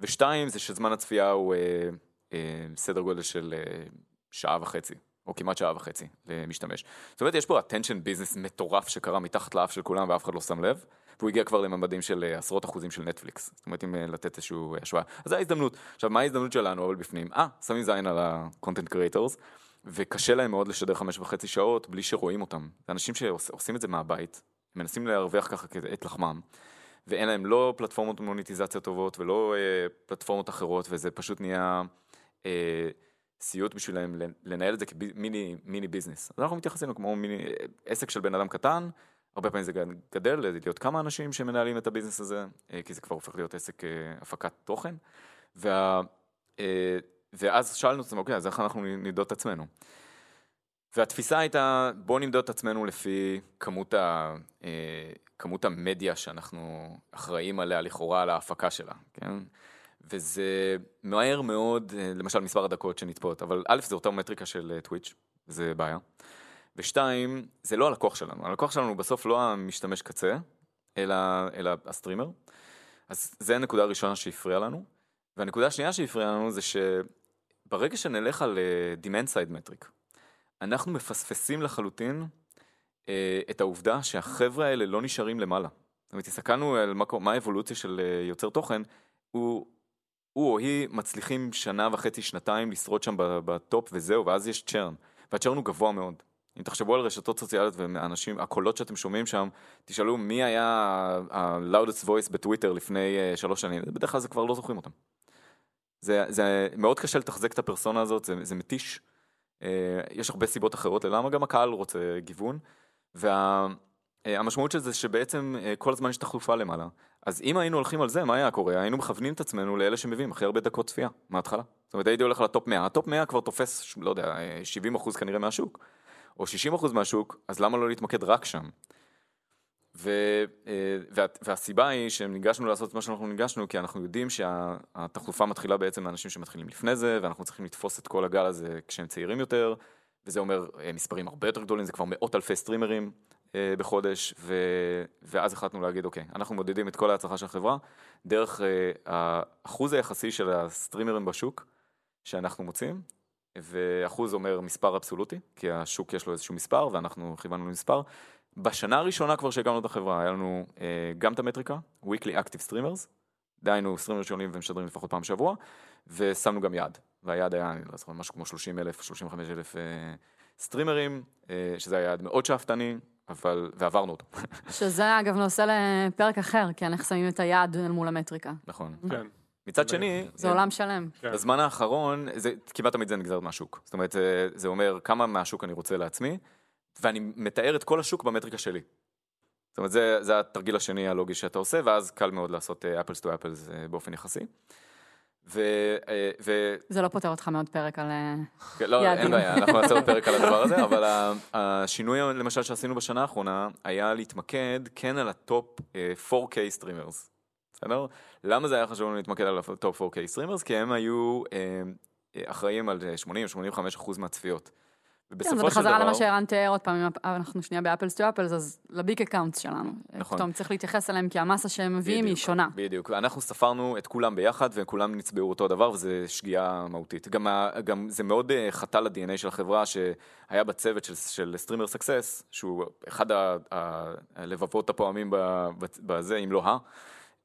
Speaker 4: ושתיים, זה שזמן הצפייה הוא אה, אה, סדר גודל של אה, שעה וחצי, או כמעט שעה וחצי למשתמש. זאת אומרת, יש פה attention business מטורף שקרה מתחת לאף של כולם ואף אחד לא שם לב, והוא הגיע כבר לממדים של אה, עשרות אחוזים של נטפליקס. זאת אומרת, אם אה, לתת איזושהי השוואה. אז זו ההזדמנות. עכשיו, מה ההזדמנות שלנו אבל בפנים? אה, שמים זין על ה-content creators, וקשה להם מאוד לשדר חמש וחצי שעות בלי שרואים אותם. זה אנשים שעושים את זה מהבית, מנסים להרוויח ככה את לחמם. ואין להם לא פלטפורמות מוניטיזציה טובות ולא אה, פלטפורמות אחרות, וזה פשוט נהיה אה, סיוט בשבילם לנ- לנהל את זה כמיני מיני ביזנס. אז אנחנו מתייחסים כמו מיני אה, עסק של בן אדם קטן, הרבה פעמים זה גדל, להיות כמה אנשים שמנהלים את הביזנס הזה, אה, כי זה כבר הופך להיות עסק אה, הפקת תוכן. וה, אה, ואז שאלנו את עצמנו, אוקיי, אז איך אנחנו נמדוד את עצמנו? והתפיסה הייתה, בואו נמדוד את עצמנו לפי כמות, ה, כמות המדיה שאנחנו אחראים עליה לכאורה על ההפקה שלה, כן? וזה מהר מאוד, למשל מספר הדקות שנצפות, אבל א', זה אותה מטריקה של טוויץ', זה בעיה. ושתיים, זה לא הלקוח שלנו, הלקוח שלנו הוא בסוף לא המשתמש קצה, אלא, אלא ה-streamer. אז זה הנקודה הראשונה שהפריעה לנו. והנקודה השנייה שהפריעה לנו זה שברגע שנלך על אה, demand side metric, אנחנו מפספסים לחלוטין אה, את העובדה שהחבר'ה האלה לא נשארים למעלה. זאת אומרת, הסתכלנו על מה, מה האבולוציה של אה, יוצר תוכן, הוא, הוא או היא מצליחים שנה וחצי, שנתיים לשרוד שם בטופ וזהו, ואז יש churn. וה-churn הוא גבוה מאוד. אם תחשבו על רשתות סוציאליות והאנשים, הקולות שאתם שומעים שם, תשאלו מי היה ה-loudest voice בטוויטר לפני אה, שלוש שנים, בדרך כלל זה כבר לא זוכרים אותם. זה, זה מאוד קשה לתחזק את הפרסונה הזאת, זה, זה מתיש. אה, יש הרבה סיבות אחרות ללמה גם הקהל רוצה גיוון. והמשמעות של זה שבעצם אה, כל הזמן יש תחלופה למעלה. אז אם היינו הולכים על זה, מה היה קורה? היינו מכוונים את עצמנו לאלה שמביאים הכי הרבה דקות צפייה, מההתחלה. זאת אומרת, הייתי הולך לטופ 100, הטופ 100 כבר תופס, לא יודע, אה, 70 אחוז כנראה מהשוק, או 60 אחוז מהשוק, אז למה לא להתמקד רק שם? ו, אה, וה, והסיבה היא שניגשנו לעשות את מה שאנחנו ניגשנו, כי אנחנו יודעים שהתחלופה מתחילה בעצם מאנשים שמתחילים לפני זה, ואנחנו צריכים לתפוס את כל הגל הזה כשהם צעירים יותר, וזה אומר אה, מספרים הרבה יותר גדולים, זה כבר מאות אלפי סטרימרים אה, בחודש, ו, ואז החלטנו להגיד, אוקיי, אנחנו מודדים את כל ההצלחה של החברה, דרך האחוז היחסי של הסטרימרים בשוק שאנחנו מוצאים, ואחוז אומר מספר אבסולוטי, כי השוק יש לו איזשהו מספר, ואנחנו כיוונו למספר. בשנה הראשונה כבר שהקמנו את החברה, היה לנו אה, גם את המטריקה, Weekly Active Streamers, דהיינו סטרימרים שעולים ומשדרים לפחות פעם בשבוע, ושמנו גם יעד, והיעד היה, אני לא זוכר, משהו כמו 30 אלף, 35 אלף אה, סטרימרים, אה, שזה היה יעד מאוד שאפתני, אבל, ועברנו אותו,
Speaker 1: שזה אגב נושא לפרק אחר, כן, איך שמים את היעד אל מול המטריקה.
Speaker 4: נכון.
Speaker 2: כן.
Speaker 4: מצד שני,
Speaker 1: זה עולם שלם.
Speaker 2: כן.
Speaker 4: בזמן האחרון, זה, כמעט תמיד זה נגזרת מהשוק. זאת אומרת, זה, זה אומר כמה מהשוק אני רוצה לעצמי, ואני מתאר את כל השוק במטריקה שלי. זאת אומרת, זה, זה התרגיל השני הלוגי שאתה עושה, ואז קל מאוד לעשות apples to apples באופן יחסי. ו... אה, ו...
Speaker 1: זה לא פותר אותך מעוד פרק על... אה,
Speaker 4: כן, לא,
Speaker 1: יעדים.
Speaker 4: אין בעיה, אנחנו נעשה עוד פרק על הדבר הזה, אבל השינוי למשל שעשינו בשנה האחרונה, היה להתמקד כן על הטופ אה, 4K streamers. בסדר? למה זה היה חשוב לנו להתמקד על הטופ 4K streamers? כי הם היו אה, אה, אחראים על 80-85% מהצפיות.
Speaker 1: כן,
Speaker 4: ובסופו של
Speaker 1: בחזרה למה שערן תיאר עוד פעם, אנחנו שנייה ב-apples to apples, אז ל-big account שלנו.
Speaker 4: נכון.
Speaker 1: פתאום צריך להתייחס אליהם, כי המסה שהם מביאים היא שונה.
Speaker 4: בדיוק, אנחנו ספרנו את כולם ביחד וכולם נצבעו אותו דבר וזה שגיאה מהותית. גם, גם זה מאוד אה, חטא ל-DNA של החברה שהיה בצוות של, של streamer success, שהוא אחד הלבבות הפועמים בזה, אם לא ה...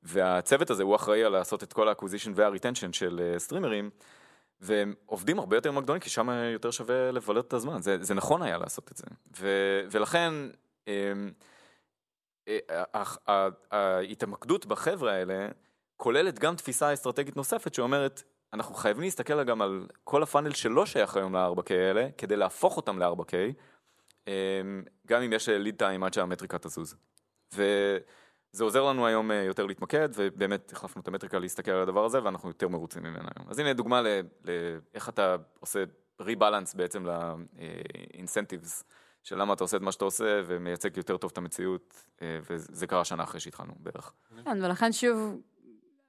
Speaker 4: והצוות הזה הוא אחראי על לעשות את כל ה-acquisition וה-retention של אה, סטרימרים, והם עובדים הרבה יותר הגדולים, כי שם יותר שווה לבלות את הזמן, זה, זה נכון היה לעשות את זה. ו, ולכן, אמ, אה, ההתמקדות בחבר'ה האלה כוללת גם תפיסה אסטרטגית נוספת שאומרת, אנחנו חייבים להסתכל גם על כל הפאנל שלא שייך היום ל-4K האלה, כדי להפוך אותם ל-4K, אמ, גם אם יש ליד טיים עד שהמטריקה תזוז. וזה עוזר לנו היום אה, יותר להתמקד, ובאמת החלפנו את המטריקה להסתכל על הדבר הזה, ואנחנו יותר מרוצים ממנה היום. אז הנה דוגמה לאיך אתה עושה ריבלנס בעצם לאינסנטיבס. של למה אתה עושה את מה שאתה עושה ומייצג יותר טוב את המציאות, אה, וזה קרה שנה אחרי שהתחלנו בערך.
Speaker 1: כן, ולכן שוב,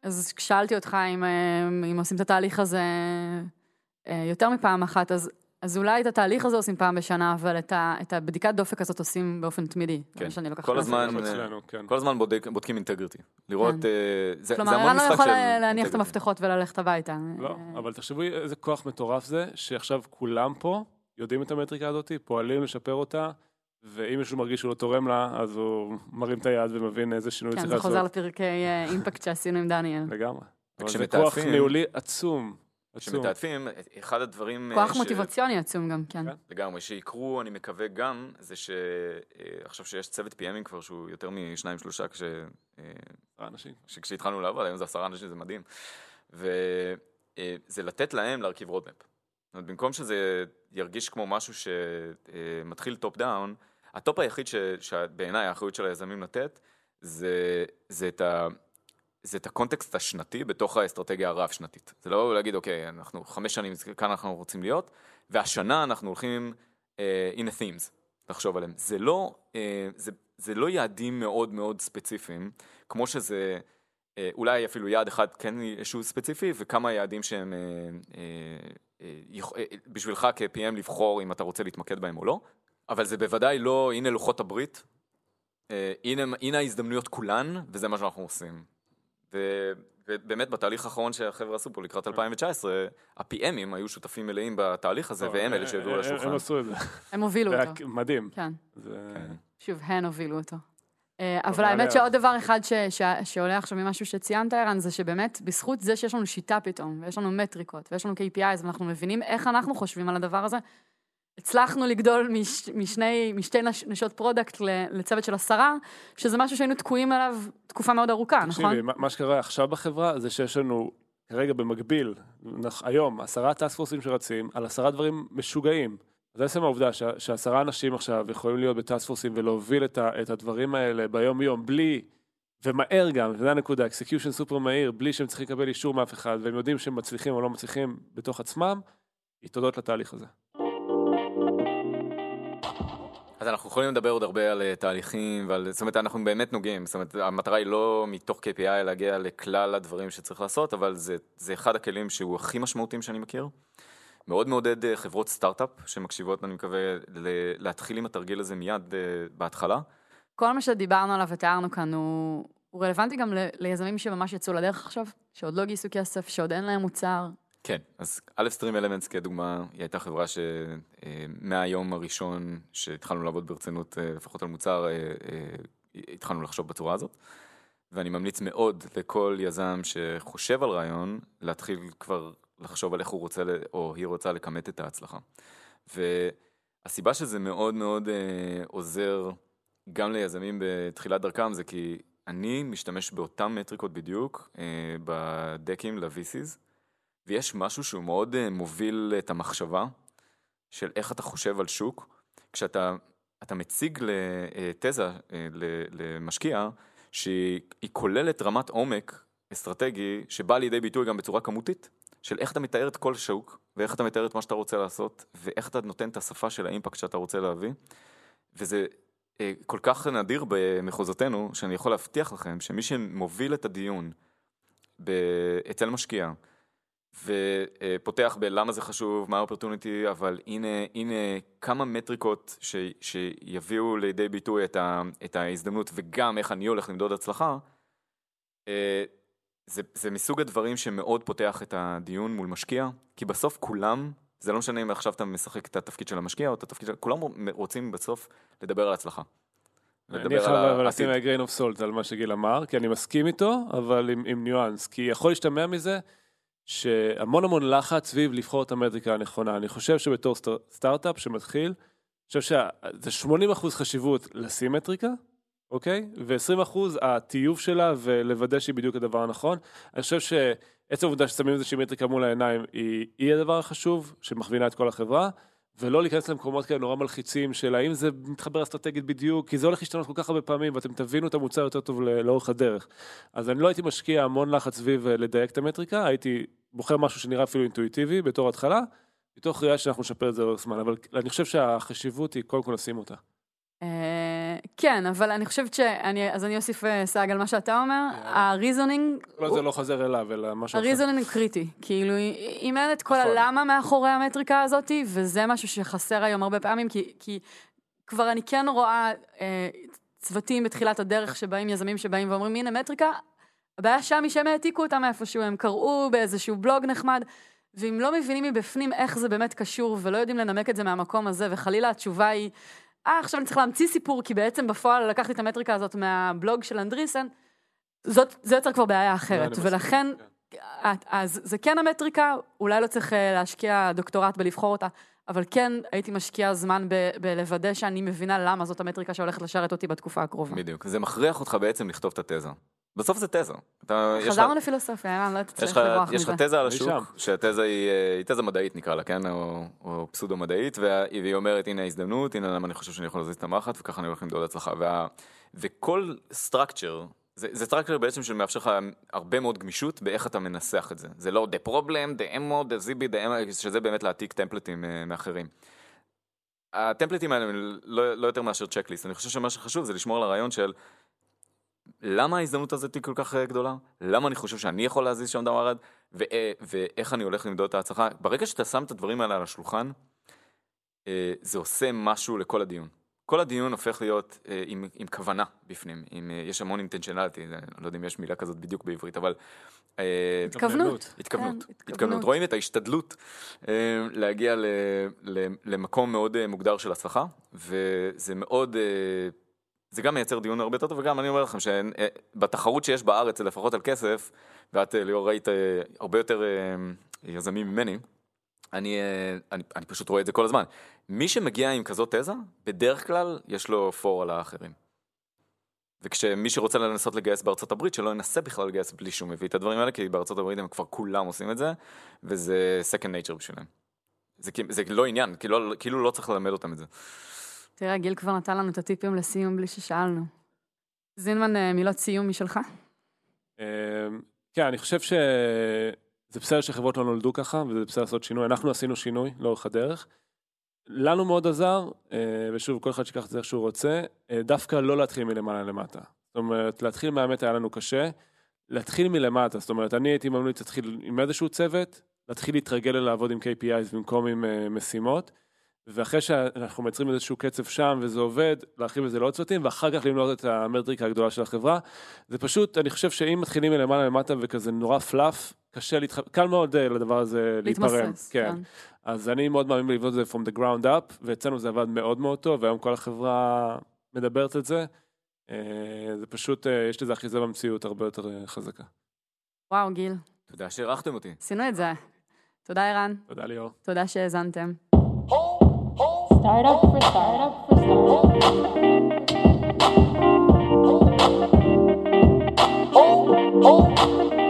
Speaker 1: אז כשאלתי אותך אם, אה, אם עושים את התהליך הזה אה, יותר מפעם אחת, אז, אז אולי את התהליך הזה עושים פעם בשנה, אבל את, ה, את הבדיקת דופק הזאת עושים באופן תמידי. זה
Speaker 4: כן.
Speaker 1: לוקחת
Speaker 4: כל. הזמן, אה,
Speaker 2: אצלנו, כן.
Speaker 4: כל הזמן בודק, בודקים אינטגריטי. לראות,
Speaker 1: כן.
Speaker 4: אה, זה, זה
Speaker 1: כלומר,
Speaker 4: המון
Speaker 1: ערן לא
Speaker 4: משחק
Speaker 1: יכול
Speaker 4: של
Speaker 1: להניח את. המפתחות וללכת הביתה.
Speaker 2: לא,
Speaker 1: אה,
Speaker 2: אבל תחשבו איזה כוח מטורף זה, שעכשיו כולם פה יודעים את המטריקה הזאת, פועלים לשפר אותה, ואם מישהו מרגיש שהוא לא תורם לה, אז הוא מרים את היד ומבין איזה שינוי
Speaker 1: כן,
Speaker 2: צריך
Speaker 1: זה חוזר
Speaker 2: לעשות.
Speaker 1: לפרקי אה, אימפקט שעשינו עם דניאל.
Speaker 2: לגמרי. אבל זה כוח ניהולי עצום. עצום.
Speaker 4: כשמתעדפים, אחד הדברים... אה,
Speaker 1: כוח
Speaker 4: ש-
Speaker 1: מוטיבציוני עצום גם, כן.
Speaker 2: כן.
Speaker 4: לגמרי, שיקרו, אני מקווה גם, זה שעכשיו שיש צוות PMים כבר שהוא יותר משניים שלושה, כש... אה,
Speaker 2: אנשים.
Speaker 4: שכשהתחלנו לעבוד, היום זה עשרה אנשים, זה מדהים. וזה לתת להם להרכיב roadmap. זאת אומרת, במקום שזה ירגיש כמו משהו שמתחיל top down, הטופ היחיד ש- שבעיניי האחריות של היזמים לתת, זה, זה, את ה, זה את הקונטקסט השנתי בתוך האסטרטגיה הרב-שנתית. זה לא להגיד, אוקיי, אנחנו חמש שנים, כאן אנחנו רוצים להיות, והשנה אנחנו הולכים uh, in a themes, לחשוב עליהם. זה לא, uh, זה, זה לא יעדים מאוד מאוד ספציפיים, כמו שזה... אה, אולי אפילו יעד אחד כן שהוא ספציפי, וכמה יעדים שהם אה, אה, יכ- אה, בשבילך כ-PM לבחור אם אתה רוצה להתמקד בהם או לא, אבל זה בוודאי לא, הנה לוחות הברית, אה, הנה, הנה ההזדמנויות כולן, וזה מה שאנחנו עושים. ו- ובאמת בתהליך האחרון שהחבר'ה עשו פה לקראת 2019, ה-PMים היו שותפים מלאים בתהליך הזה, והם אלה שהביאו
Speaker 2: הם-
Speaker 4: לשולחן.
Speaker 2: הם עשו את זה.
Speaker 1: הם הובילו אותו.
Speaker 2: מדהים.
Speaker 1: כן.
Speaker 2: זה-
Speaker 1: שוב, הן הובילו אותו. אה, אבל האמת. שעוד דבר אחד ש- ש- שעולה עכשיו ממשהו שציינת, ערן, זה שבאמת, בזכות זה שיש לנו שיטה פתאום, ויש לנו מטריקות, ויש לנו KPIs, ואנחנו מבינים איך אנחנו חושבים על הדבר הזה, הצלחנו לגדול מש, משני, משתי נש, נשות product לצוות של עשרה, שזה משהו שהיינו תקועים עליו תקופה מאוד ארוכה, נכון?
Speaker 2: תקשיבי, מה- שקרה עכשיו בחברה זה שיש לנו כרגע במקביל, נח- היום, עשרה task פורסים שרצים על עשרה דברים משוגעים. זה עצם העובדה שה- שעשרה אנשים עכשיו יכולים להיות ב-task forces ולהוביל את, ה, את הדברים האלה ביום יום בלי, ומהר גם, וזו הנקודה, execution סופר מהיר, בלי שהם צריכים לקבל אישור מאף אחד, והם יודעים שהם מצליחים או לא מצליחים בתוך עצמם, היא תודות לתהליך הזה.
Speaker 4: אז אנחנו יכולים לדבר עוד הרבה על אה, תהליכים ועל, זאת אומרת, אנחנו באמת נוגעים, זאת אומרת, המטרה היא לא מתוך KPI להגיע לכלל הדברים שצריך לעשות, אבל זה, זה אחד הכלים שהוא הכי משמעותיים שאני מכיר. מאוד מעודד אה, חברות סטארט-אפ שמקשיבות, אני מקווה, להתחיל עם התרגיל הזה מיד אה, בהתחלה.
Speaker 1: כל מה שדיברנו עליו ותיארנו כאן הוא, הוא רלוונטי גם ל- ליזמים שממש יצאו לדרך עכשיו, שעוד לא גייסו כסף, שעוד אין להם מוצר.
Speaker 4: כן, אז א' סטרים אלמנטס כדוגמה, היא הייתה חברה שמהיום הראשון שהתחלנו לעבוד ברצינות, אה, לפחות על מוצר, אה, אה, התחלנו לחשוב בצורה הזאת. ואני ממליץ מאוד לכל יזם שחושב על רעיון, להתחיל כבר לחשוב על איך הוא רוצה, או היא רוצה לכמת את ההצלחה. והסיבה שזה מאוד מאוד אה, עוזר גם ליזמים בתחילת דרכם, זה כי אני משתמש באותן מטריקות בדיוק אה, בדקים ל-VCs. ויש משהו שהוא מאוד אה, מוביל את המחשבה של איך אתה חושב על שוק, כשאתה אתה מציג לתזה, אה, למשקיע, שהיא היא כוללת רמת עומק אסטרטגי שבאה לידי ביטוי גם בצורה כמותית, של איך אתה מתאר את כל שוק, ואיך אתה מתאר את מה שאתה רוצה לעשות, ואיך אתה נותן את השפה של האימפקט שאתה רוצה להביא, וזה אה, כל כך נדיר במחוזותינו, שאני יכול להבטיח לכם שמי שמוביל את הדיון אצל משקיע, ופותח בלמה זה חשוב, מה האופרטוניטי, אבל הנה, הנה כמה מטריקות ש, שיביאו לידי ביטוי את, ה, את ההזדמנות וגם איך אני הולך למדוד הצלחה, אה, זה, זה מסוג הדברים שמאוד פותח את הדיון מול משקיע, כי בסוף כולם, זה לא משנה אם עכשיו אתה משחק את התפקיד של המשקיע או את התפקיד של... כולם רוצים בסוף לדבר על הצלחה.
Speaker 2: אני חייב לשים grain of salt על מה שגיל אמר, כי אני מסכים איתו, אבל עם, עם ניואנס, כי יכול להשתמע מזה שהמון המון לחץ סביב לבחור את המטריקה הנכונה. אני חושב שבתור סטאר, סטארט-אפ שמתחיל, אני חושב שזה 80% חשיבות לשים מטריקה, אוקיי? ו-20% הטיוב שלה ולוודא שהיא בדיוק הדבר הנכון. אני חושב שעצם העובדה ששמים איזושהי מטריקה מול העיניים היא, היא הדבר החשוב, שמכווינה את כל החברה. ולא להיכנס למקומות כאלה נורא מלחיצים של האם זה מתחבר אסטרטגית בדיוק, כי זה הולך להשתנות כל כך הרבה פעמים ואתם תבינו את המוצר יותר טוב לאורך הדרך. אז אני לא הייתי משקיע המון לחץ סביב אה, לדייק את המטריקה, הייתי בוחר משהו שנראה אפילו אינטואיטיבי בתור התחלה, מתוך ראייה שאנחנו נשפר את זה לאורך זמן, אבל אני חושב שהחשיבות היא קודם כל לשים אותה.
Speaker 1: אה, כן, אבל אני חושבת שאני, אז אני אוסיף אה, סאג על מה שאתה אומר, ה-reasoning,
Speaker 2: לא זה לא חוזר אליו, אלא משהו אחר.
Speaker 1: הריזונינג הוא קריטי, כאילו אם אין את כל
Speaker 2: נכון.
Speaker 1: הלמה מאחורי המטריקה הזאת, וזה משהו שחסר היום הרבה פעמים, כי, כי כבר אני כן רואה אה, צוותים בתחילת הדרך שבאים, יזמים שבאים ואומרים, הנה מטריקה, הבעיה שם היא שהם העתיקו אותה מאיפשהו, הם קראו באיזשהו בלוג נחמד, ואם לא מבינים מבפנים איך זה באמת קשור, ולא יודעים לנמק את זה מהמקום הזה, וחלילה התשובה היא, אה, עכשיו אני צריך להמציא סיפור, כי בעצם בפועל לקחתי את המטריקה הזאת מהבלוג של אנדריסן, זאת, זה יוצר כבר בעיה אחרת, ולכן,
Speaker 2: כן.
Speaker 1: אז זה כן המטריקה, אולי לא צריך אה, להשקיע דוקטורט בלבחור אותה, אבל כן הייתי משקיעה זמן ב- בלוודא שאני מבינה למה זאת המטריקה שהולכת לשרת אותי בתקופה הקרובה.
Speaker 4: בדיוק. זה מכריח אותך בעצם לכתוב את התזה. בסוף זה תזה. אתה, יש
Speaker 1: חזרנו לפילוסופיה, ערן, לא
Speaker 4: יש
Speaker 1: תצטרך לברוח
Speaker 4: יש
Speaker 1: מזה.
Speaker 4: לך תזה על
Speaker 2: אני
Speaker 4: השוק. שהתזה היא, אה, היא תזה מדעית נקרא לה, כן? או, או פסודו מדעית, וה- והיא אומרת הנה ההזדמנות, הנה למה אני חושב שאני יכול להזיז את המחט, וככה אני הולך למדוד הצלחה. וה, וכל structure, זה, זה structure בעצם שמאפשר לך הרבה מאוד גמישות באיך אתה מנסח את זה. זה לא the problem, the ammo, the zb, the ammo, שזה באמת להעתיק טמפלטים אה, מאחרים. הטמפלטים האלה הם לא, לא יותר מאשר צ'קליסט, אני חושב שמה שחשוב זה לשמור על הרעיון של למה ההזדמנות הזאת היא כל כך אה, גדולה? למה אני חושב שאני יכול להזיז שם דבר אחד? ו- ואיך אני הולך למדוד את ההצלחה? ברגע שאתה שם את הדברים האלה על השולחן, אה, זה עושה משהו לכל הדיון. כל הדיון הופך להיות אה, עם, עם כוונה בפנים, עם, אה, יש המון אינטנציונליטי, אני לא יודע אם יש מילה כזאת בדיוק בעברית, אבל... אה,
Speaker 1: התכוונות.
Speaker 4: התכוונות,
Speaker 1: כן,
Speaker 4: התכוונות, רואים את ההשתדלות אה, להגיע ל, ל, למקום מאוד אה, מוגדר של הצלחה, וזה מאוד, אה, זה גם מייצר דיון הרבה יותר טוב, וגם אני אומר לכם שבתחרות שיש בארץ, לפחות על כסף, ואת אה, ליאור ראית אה, הרבה יותר אה, יזמים ממני, אני, אה, אני, אני פשוט רואה את זה כל הזמן. מי שמגיע עם כזאת תזה, בדרך כלל יש לו פור על האחרים. וכשמי שרוצה לנסות לגייס בארצות הברית, שלא ינסה בכלל לגייס בלי שהוא מביא את הדברים האלה, כי בארצות הברית הם כבר כולם עושים את זה, וזה second nature בשבילם. זה, זה לא עניין, כאילו, כאילו לא צריך ללמד אותם את זה.
Speaker 1: תראה, גיל כבר נתן לנו את הטיפים לסיום בלי ששאלנו. זינמן, אה, מילות סיום משלך?
Speaker 2: אמ, כן, אני חושב שזה בסדר שחברות לא נולדו ככה, וזה בסדר לעשות שינוי. אנחנו עשינו שינוי לאורך הדרך. לנו מאוד עזר, אה, ושוב, כל אחד שיקח את זה איך שהוא רוצה, אה, דווקא לא להתחיל מלמעלה למטה. זאת אומרת, להתחיל מהאמת היה לנו קשה, להתחיל מלמטה. זאת אומרת, אני הייתי ממליץ להתחיל עם איזשהו צוות, להתחיל להתרגל לעבוד עם KPIs במקום עם אה, משימות, ואחרי שאנחנו מייצרים איזשהו קצב שם וזה עובד, להרחיב את זה לעוד צוותים, ואחר כך למנות את המטריקה הגדולה של החברה. זה פשוט, אני חושב שאם מתחילים מלמעלה למטה וכזה נורא פלאף, קשה להתח... קל מאוד אה, לדבר הזה להיפרם.
Speaker 1: להתמסס.
Speaker 2: כן. אז אני מאוד מאמין לבנות את זה from the ground up, ואצלנו זה עבד מאוד מאוד טוב, והיום כל החברה מדברת את זה. אה, זה פשוט, אה, יש לזה אחיזה במציאות הרבה יותר חזקה.
Speaker 1: וואו, גיל,
Speaker 4: תודה שאירחתם אותי.
Speaker 1: עשינו את זה. תודה, ערן.
Speaker 2: תודה ליאור.
Speaker 1: תודה שהאזנתם.
Speaker 3: startup for startup for startup. Oh, oh.